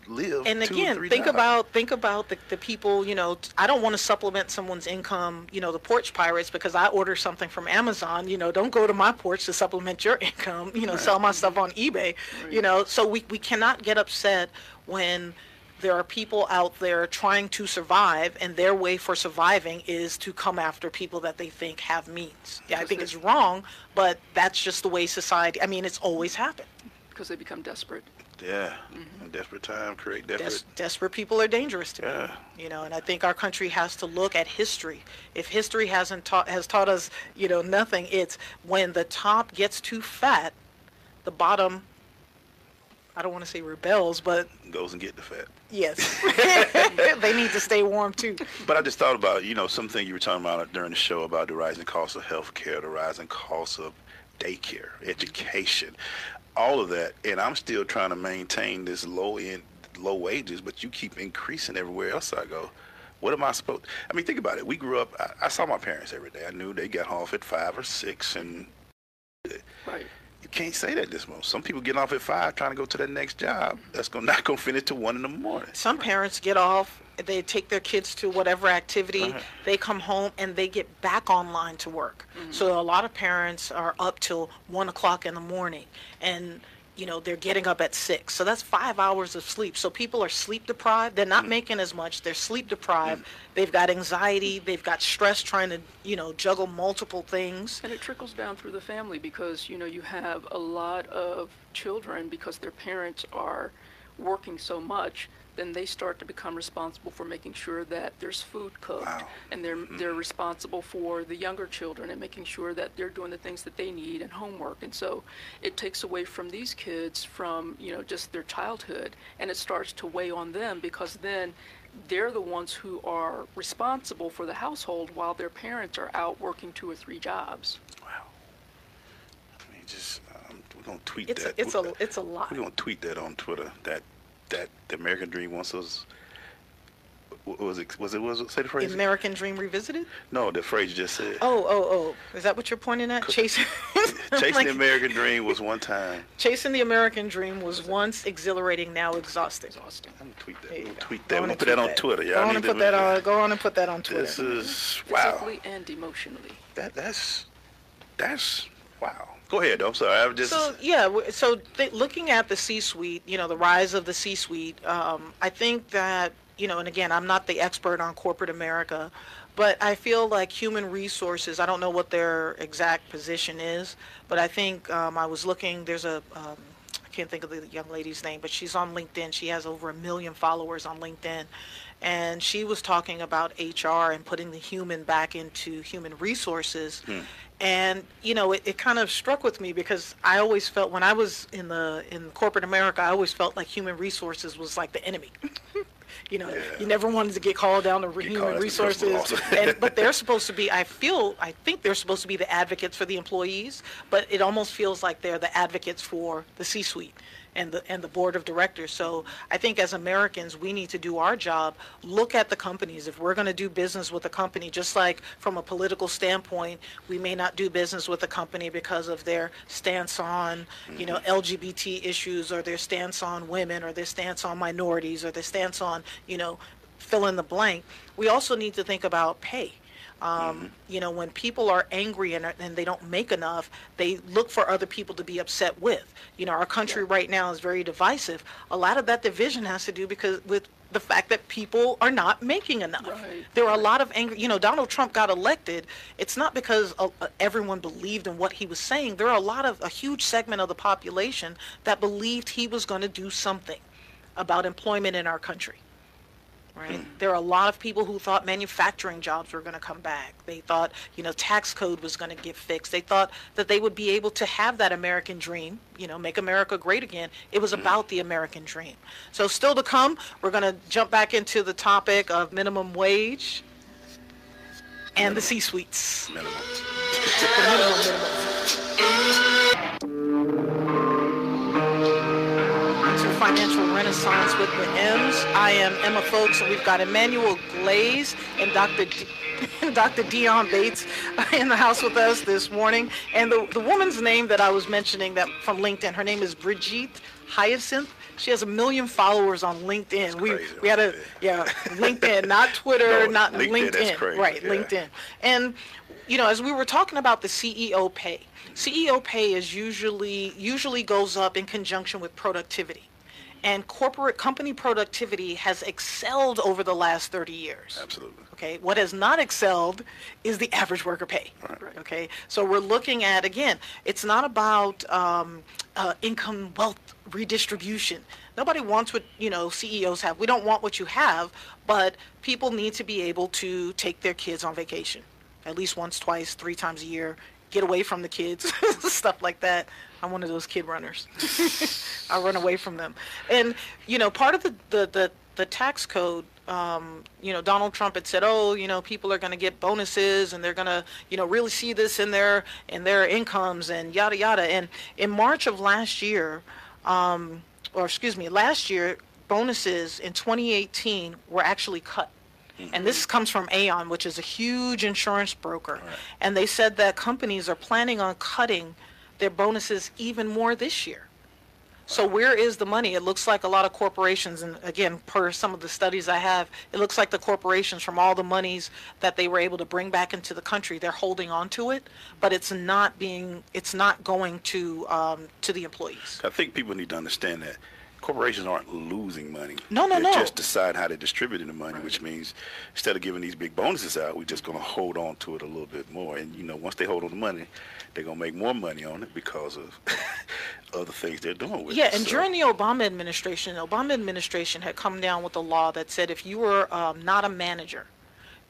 live. and two or again think jobs. about think about the, the people you know I don't want to supplement someone's income you know the porch pirates because i order something from amazon you know don't go to my porch to supplement your [laughs] income you know sell my stuff on ebay you know so we, we cannot get upset when there are people out there trying to survive and their way for surviving is to come after people that they think have means yeah i think it's wrong but that's just the way society i mean it's always happened because they become desperate. Yeah, a desperate time create desperate. Des- desperate people are dangerous to Yeah. me. You know, and I think our country has to look at history. If history hasn't taught has taught us, you know, nothing, it's when the top gets too fat, the bottom I don't want to say rebels, but goes and get the fat. yes. [laughs] [laughs] they need to stay warm too. But I just thought about, you know, something you were talking about during the show about the rising cost of health care, the rising cost of daycare, education, all of that. And I'm still trying to maintain this low end, low wages, but you keep increasing everywhere else I go. What am I supposed? I mean, think about it. We grew up. I, I saw my parents every day. I knew they got off at five or six, and Right. You can't say that this moment. Some people get off at five trying to go to their next job. That's gonna [laughs] not gonna finish till one in the morning. Some parents get off, they take their kids to whatever activity, Uh-huh. they come home and they get back online to work. So a lot of parents are up till one o'clock in the morning and you know they're getting up at six. So that's five hours of sleep. So people are sleep deprived. They're not mm. making as much. They're sleep deprived. Mm. They've got anxiety. They've got stress trying to you know juggle multiple things. And it trickles down through the family because, you know, you have a lot of children because their parents are working so much, then they start to become responsible for making sure that there's food cooked. Wow. And they're, they're responsible for the younger children and making sure that they're doing the things that they need and homework. And so it takes away from these kids from, you know, just their childhood and it starts to weigh on them because then they're the ones who are responsible for the household while their parents are out working two or three jobs. Wow. I mean, just um, we're gonna tweet it's that. a, it's a it's a lot We're gonna tweet that on Twitter. That that the American Dream wants us. Was it? Was it? Was it? Say the phrase. The American dream revisited no, the phrase just said. oh oh oh is that what you're pointing at [laughs] [laughs] chasing Chasing like- the American Dream was one time. Chasing the American Dream was once exhilarating, now exhausting. Exhausting. I'm gonna tweet that. We're gonna tweet Go that. We're gonna put that tweet on Twitter. Go Y'all on and to put that on. Go on and put that on Twitter. This is wow. Physically and emotionally. That that's that's wow. Go ahead. I'm sorry. I was just. So yeah, so th- looking at the C-suite, you know, the rise of the C-suite, um, I think that you know, and again, I'm not the expert on corporate America, but I feel like human resources. I don't know what their exact position is, but I think um, I was looking. There's a um, I can't think of the young lady's name, but she's on LinkedIn. She has over a million followers on LinkedIn. And she was talking about HR and putting the human back into human resources. And, you know, it, it kind of struck with me because I always felt when I was in the in corporate America, I always felt like human resources was like the enemy. [laughs] you know, Yeah. you never wanted to get called down to Get human as the principal resources. [laughs] and, but they're [laughs] supposed to be, I feel, I think they're supposed to be the advocates for the employees, but it almost feels like they're the advocates for the C-suite and the and the board of directors. So I think as Americans, we need to do our job. Look at the companies. If we're going to do business with a company, just like from a political standpoint, we may not do business with a company because of their stance on, you know, mm-hmm. LGBT issues or their stance on women or their stance on minorities or their stance on, you know, fill in the blank. We also need to think about pay. Um, You know, when people are angry and, and they don't make enough, they look for other people to be upset with. You know, our country right now is very divisive. A lot of that division has to do because with the fact that people are not making enough. Right, There are a lot of angry, you know, Donald Trump got elected. It's not because uh, uh, everyone believed in what he was saying. There are a lot of, a huge segment of the population that believed he was going to do something about employment in our country. Right. There are a lot of people who thought manufacturing jobs were going to come back. They thought, you know, tax code was going to get fixed. They thought that they would be able to have that American dream, you know, make America great again. It was mm-hmm. about the American dream. So still to come, we're going to jump back into the topic of minimum wage and the C-suites. Minimum. Minimum, minimum. Financial Renaissance with the M's. I am Emma Folks, and we've got Emmanuel Glaze and Dr. D- [laughs] Dr. Dion Bates [laughs] in the house with us this morning. And the, the woman's name that I was mentioning that from LinkedIn, her name is Brigette Hyacinth. She has a million followers on LinkedIn. We we had a yeah LinkedIn, not [laughs] Twitter, No, not LinkedIn, LinkedIn. Right, yeah. LinkedIn. And you know, as we were talking about the CEO pay, CEO pay is usually usually goes up in conjunction with productivity. And corporate company productivity has excelled over the last 30 years. Absolutely. Okay, what has not excelled is the average worker pay. Okay, so we're looking at again, it's not about um, uh, income wealth redistribution. Nobody wants what you know CEOs have. We don't want what you have, but people need to be able to take their kids on vacation, at least once, twice, three times a year. Get away from the kids, [laughs] stuff like that. I'm one of those kid runners. [laughs] I run away from them. And you know, part of the the the, the tax code. Um, you know, Donald Trump had said, "Oh, you know, people are going to get bonuses, and they're going to, you know, really see this in their in their incomes, and yada yada." And in March of last year, um, or excuse me, last year, bonuses in 2018 were actually cut. And this comes from Aon, which is a huge insurance broker. And they said that companies are planning on cutting their bonuses even more this year. So where is the money? It looks like a lot of corporations, and again, per some of the studies I have, it looks like the corporations from all the monies that they were able to bring back into the country, they're holding on to it, but it's not being, it's not going to, um, to the employees. I think people need to understand that corporations aren't losing money. No, no, they no. just decide how to distribute the money, which means instead of giving these big bonuses out, we're just going to hold on to it a little bit more. And you know, once they hold on to money, they're going to make more money on it because of [laughs] other things they're doing with Yeah, it. Yeah, and So- during the Obama administration, the Obama administration had come down with a law that said if you were um, not a manager,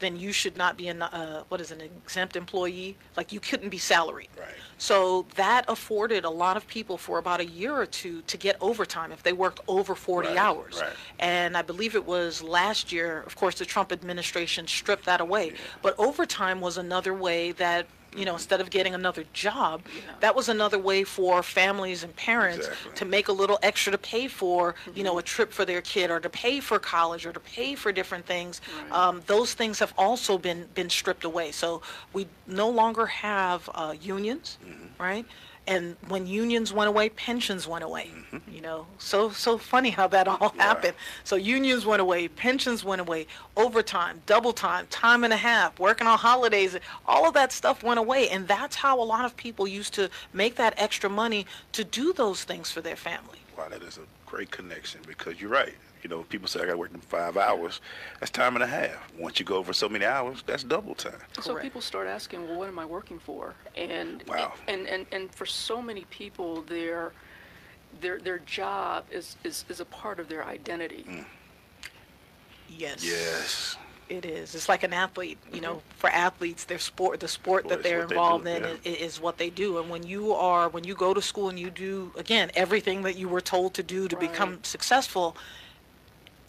then you should not be an uh, what is an exempt employee. Like you couldn't be salaried. Right. So that afforded a lot of people for about a year or two to get overtime if they worked over 40 Right, hours. right. And I believe it was last year. Of course, the Trump administration stripped that away. But overtime was another way that. You know, instead of getting another job, that was another way for families and parents Exactly. to make a little extra to pay for, you know, a trip for their kid or to pay for college or to pay for different things. Um, those things have also been, been stripped away. So we no longer have uh, unions, right? And when unions went away, pensions went away. Mm-hmm. You know, so so funny how that all happened. So unions went away, pensions went away, overtime, double time, time and a half, working on holidays, all of that stuff went away. And that's how a lot of people used to make that extra money to do those things for their family. Wow, that is a great connection because you're right. You know, people say I got to work in five hours. That's time and a half. Once you go over so many hours, that's double time. So Correct. people start asking, well, what am I working for? And Wow. and, and, and for so many people, their their their job is, is, is a part of their identity. Mm. Yes. Yes. It is. It's like an athlete. You know, for athletes, their sport, the sport Well, that they're what they involved do, in yeah. i- is, what they do. And when you are, when you go to school and you do, again, everything that you were told to do to become successful,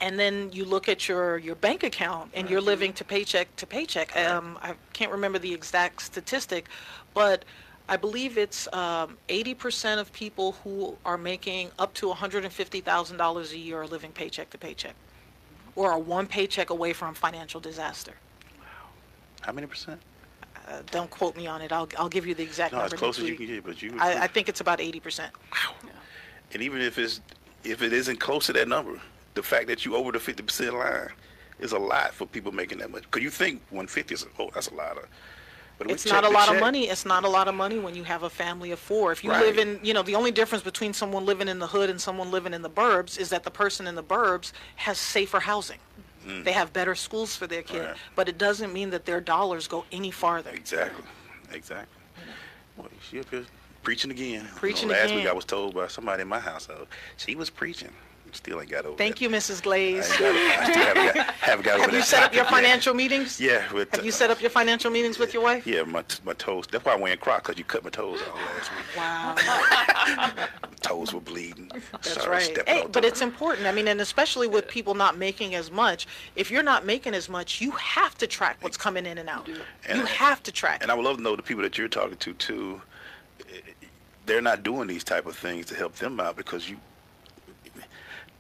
and then you look at your, your bank account and you're living to paycheck to paycheck. Um, I can't remember the exact statistic, but I believe it's um, 80% of people who are making up to $150,000 a year are living paycheck to paycheck or are one paycheck away from financial disaster. Wow. How many percent? Uh, don't quote me on it. I'll, I'll give you the exact No, number as close next as you week. can get, but you. I, I think it's about 80%. Wow. And even if it's if it isn't close to that number, the fact that you over the fifty percent line is a lot for people making that much. Because you think one fifty is oh that's a lot of, But It's not a check lot of money. It's not a lot of money when you have a family of four. If you Right. live in, you know, the only difference between someone living in the hood and someone living in the burbs is that the person in the burbs has safer housing. They have better schools for their kid, Mm. Right. but it doesn't mean that their dollars go any farther. Exactly. Exactly. Well, she up here preaching again. You know, Preaching last again. week I was told by somebody in my household she was preaching. Still ain't got over Thank that. you, Mrs. Glaze. I, ain't I still haven't got, [laughs] haven't got over Have you set up your topic yet. financial meetings? Yeah. With, Have you uh, set up your financial meetings with your wife? Yeah, my my toes. That's why I'm wearing Crocs because you cut my toes off last week. Wow. [laughs] Toes were bleeding. That's Started right. Hey, but it's important. I mean, and especially with people not making as much. If you're not making as much, you have to track what's coming in and out. And- you have to track. And I would love to know the people that you're talking to too. They're not doing these type of things to help them out because you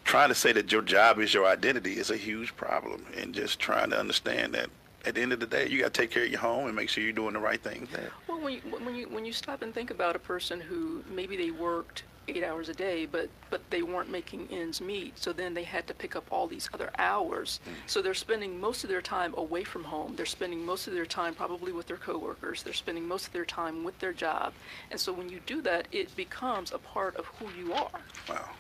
trying to say that your job is your identity is a huge problem, and just trying to understand that at the end of the day, you got to take care of your home and make sure you're doing the right things there. Well, when you, when you when you stop and think about a person who maybe they worked eight hours a day, but but they weren't making ends meet, so then they had to pick up all these other hours. Mm. So they're spending most of their time away from home. They're spending most of their time probably with their coworkers. They're spending most of their time with their job. And so when you do that, it becomes a part of who you are. Wow.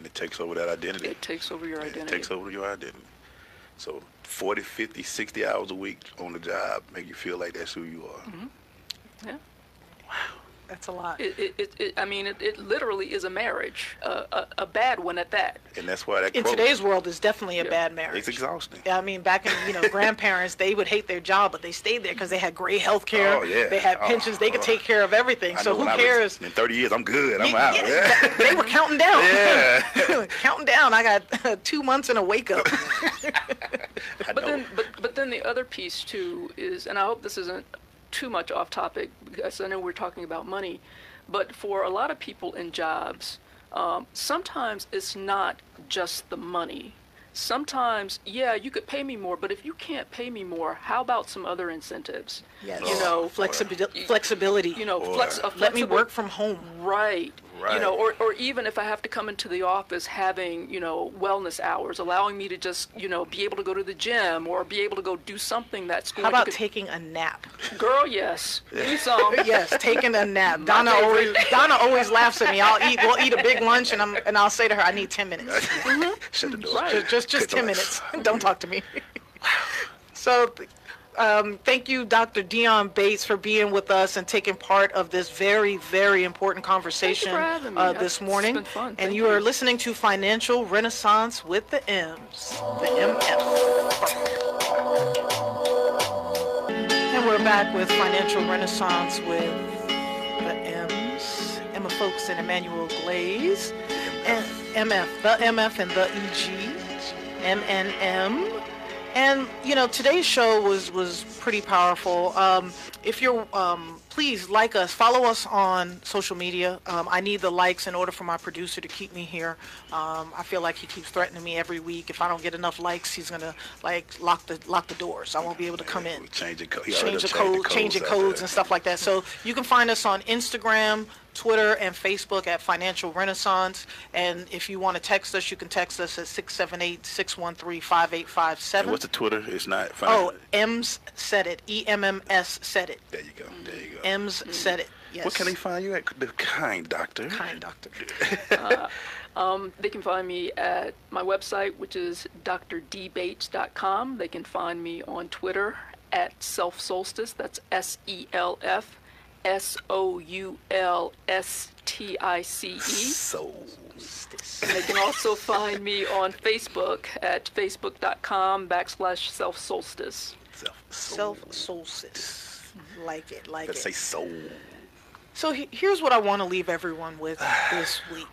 And it takes over that identity. It takes over your identity. It takes over your identity. So 40, 50, 60 hours a week on the job make you feel like that's who you are. Mm-hmm. Yeah. That's a lot. It, it, it, it, I mean, it, it literally is a marriage, uh, a, a bad one at that. And that's why that In quote, today's world, is definitely a Yeah. bad marriage. it's exhausting. Yeah, I mean, back in you know, [laughs] grandparents, they would hate their job, but they stayed there because they had great health care. Oh, yeah. They had Oh, pensions. They could oh. take care of everything. I So who when I was- cares? in 30 years, I'm good. I'm Yeah, out. yeah, [laughs] they were counting down. Yeah. [laughs] counting down. I got two months and a wake up. I But know. then, but but then the other piece too is, and I hope this isn't too much off topic because I know we're talking about money, but for a lot of people in jobs, um, sometimes it's not just the money. Sometimes, yeah, you could pay me more, but if you can't pay me more, how about some other incentives? Yes. You know, Flexibility. Flexibility. you know, flex, a Let me work from home. Right. You know, or, or even if I have to come into the office having, you know, wellness hours, allowing me to just, you know, be able to go to the gym or be able to go do something that's going How about to taking a nap? Girl, yes. Do some. [laughs] Yes, taking a nap. Donna favorite. always Donna always laughs at me. I'll eat. We'll eat a big lunch, and I'm and I'll say to her, I need ten minutes. Mm-hmm. Shut the door. Right. Just just, just ten minutes. Don't talk to me. So. Um, thank you, Dr. Dion Bates, for being with us and taking part of this very, very important conversation uh, this morning. And Thank you are listening to Financial Renaissance with the M's, the MF. And we're back with Financial Renaissance with the M's, Emma Folks and Emmanuel Glaze, and MF, the MF and the EG, MNM. And you know, today's show was was pretty powerful. Um, if you're um, please like us, follow us on social media. Um, I need the likes in order for my producer to keep me here. Um, I feel like he keeps threatening me every week. If I don't get enough likes, he's gonna like lock the lock the doors. I won't be able to come in Change the code. He already change the done changed code, change the out codes and stuff like that. So you can find us on Instagram, Twitter, and Facebook at Financial Renaissance. And if you want to text us, you can text us at 678-613-5857. And what's the Twitter? It's not. Oh, M's said it. E M M S said it. There you go. There you go. M's said it. Yes. What can they find you at? The kind doctor. Kind doctor. [laughs] Um, they can find me at my website, which is drdbates.com. They can find me on Twitter at Self Soulstice. That's S E L F S O U L S T I C E. So. And they can also find me on Facebook at facebook.com backslash self soulstice. Self. Self solstice. Like it, like Let's it. say soul. So he- here's what I want to leave everyone with [sighs] this week.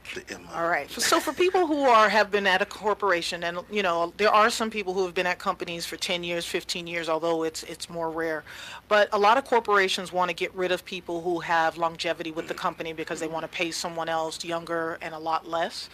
All right. So for people who are have been at a corporation, and you know, there are some people who have been at companies for 10 years, 15 years, although it's it's more rare. But a lot of corporations want to get rid of people who have longevity with the company because they want to pay someone else younger and a lot less.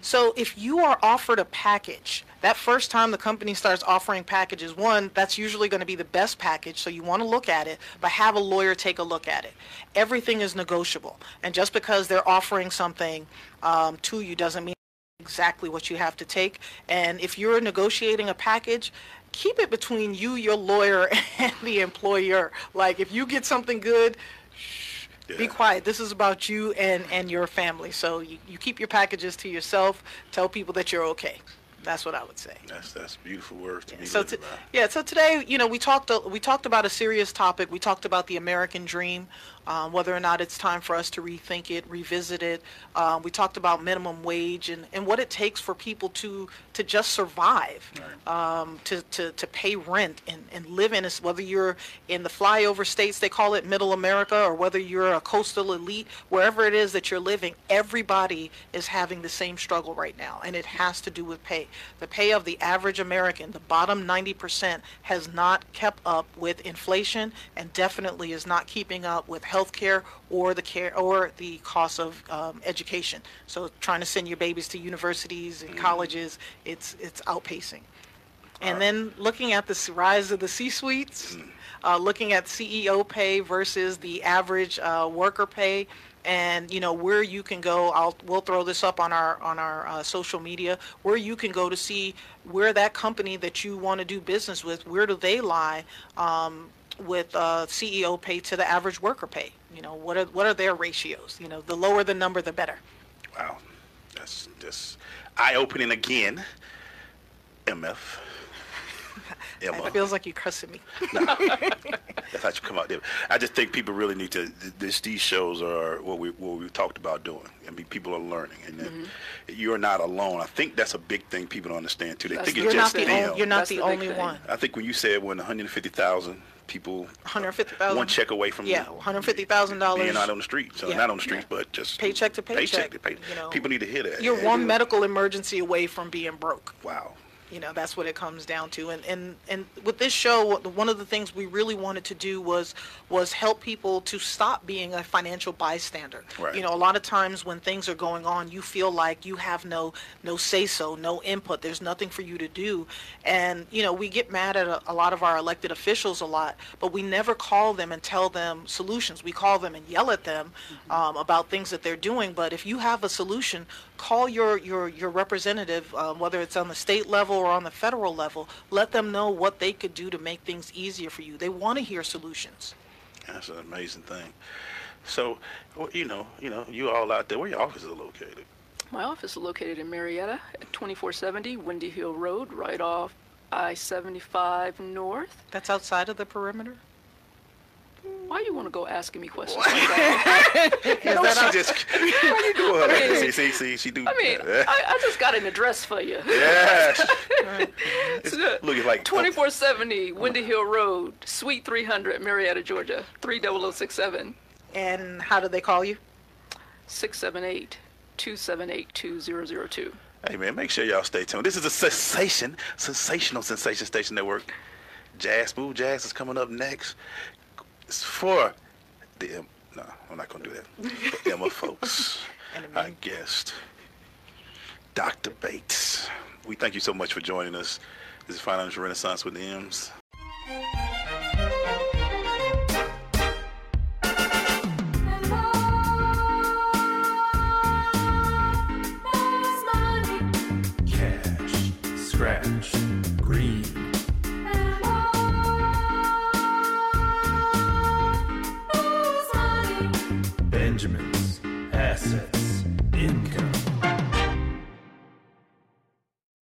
So if you are offered a package, that first time the company starts offering packages, one, that's usually going to be the best package, so you want to look at it, but have a lawyer take a look at it. Everything is negotiable. And just because they're offering something um, to you doesn't mean exactly what you have to take. And if you're negotiating a package, keep it between you, your lawyer, [laughs] and the employer. Like if you get something good, shh, be quiet. This is about you and, and your family. So you, you keep your packages to yourself. Tell people that you're okay. That's what I would say. That's that's beautiful words to be So living t- by. yeah, so today, you know, we talked we talked about a serious topic. We talked about the American dream, um, whether or not it's time for us to rethink it, revisit it. Uh, we talked about minimum wage and, and what it takes for people to to just survive, um, to, to, to pay rent and, and live in this. Whether you're in the flyover states, they call it Middle America, or whether you're a coastal elite, wherever it is that you're living, everybody is having the same struggle right now, and it has to do with pay. The pay of the average American, the bottom 90%, has not kept up with inflation and definitely is not keeping up with health care or the care or the cost of um, education. So trying to send your babies to universities and colleges, it's it's outpacing. And then looking at the rise of the C-suites, uh, looking at CEO pay versus the average uh, worker pay, and you know where you can go. I'll we'll throw this up on our on our uh, social media where you can go to see where that company that you want to do business with, where do they lie um, with uh, CEO pay to the average worker pay. You know what are what are their ratios? You know the lower the number, the better. Wow, that's just eye opening again. MF. Emma. It feels like you're cussing me. [laughs] no, That's how you come out there. I just think people really need to. This these shows are what we what we talked about doing. I mean, people are learning, and Mm-hmm. you're not alone. I think that's a big thing people don't understand too. They That's think the it's You're not just the thing. them. only, you're not That's the the only thing. one. I think when you said when 150,000 people, 150,000. one check away from Yeah, $150,000. being out on the streets, so Yeah. not on the streets, but just Paycheck to paycheck, paycheck to pay. you know. people need to hear that. You're one medical emergency away from being broke. Wow. You know, that's what it comes down to. And and and with this show, one of the things we really wanted to do was was help people to stop being a financial bystander. Right. You know, a lot of times when things are going on, you feel like you have no no say so, no input. There's nothing for you to do. And you know, we get mad at a, a lot of our elected officials a lot, but we never call them and tell them solutions. We call them and yell at them um, about things that they're doing. But if you have a solution, call your your your representative, uh, whether it's on the state level or on the federal level. Let them know what they could do to make things easier for you. They want to hear solutions. That's an amazing thing. So, well, you know, you know, you all out there, where your offices are located? My office is located in Marietta at 2470 Windy Hill Road, right off I-75 North. That's outside of the perimeter. Why you want to go asking me questions like that? [laughs] No, she just, [laughs] what you doing? see, see, see, she do. I mean, I, I just got an address for you. [laughs] yes. It's- uh, look, it's like 2470 Windy Hill Road, Suite 300, Marietta, Georgia, 30067 And how do they call you? 678 278 2002. Hey man, make sure y'all stay tuned. This is a sensation, sensational sensation station network. Jazz, smooth jazz is coming up next. It's for the M- no, I'm not gonna do that. For Emma [laughs] folks, our guest, Dr. Bates. We thank you so much for joining us. This is Financial Renaissance with the M's.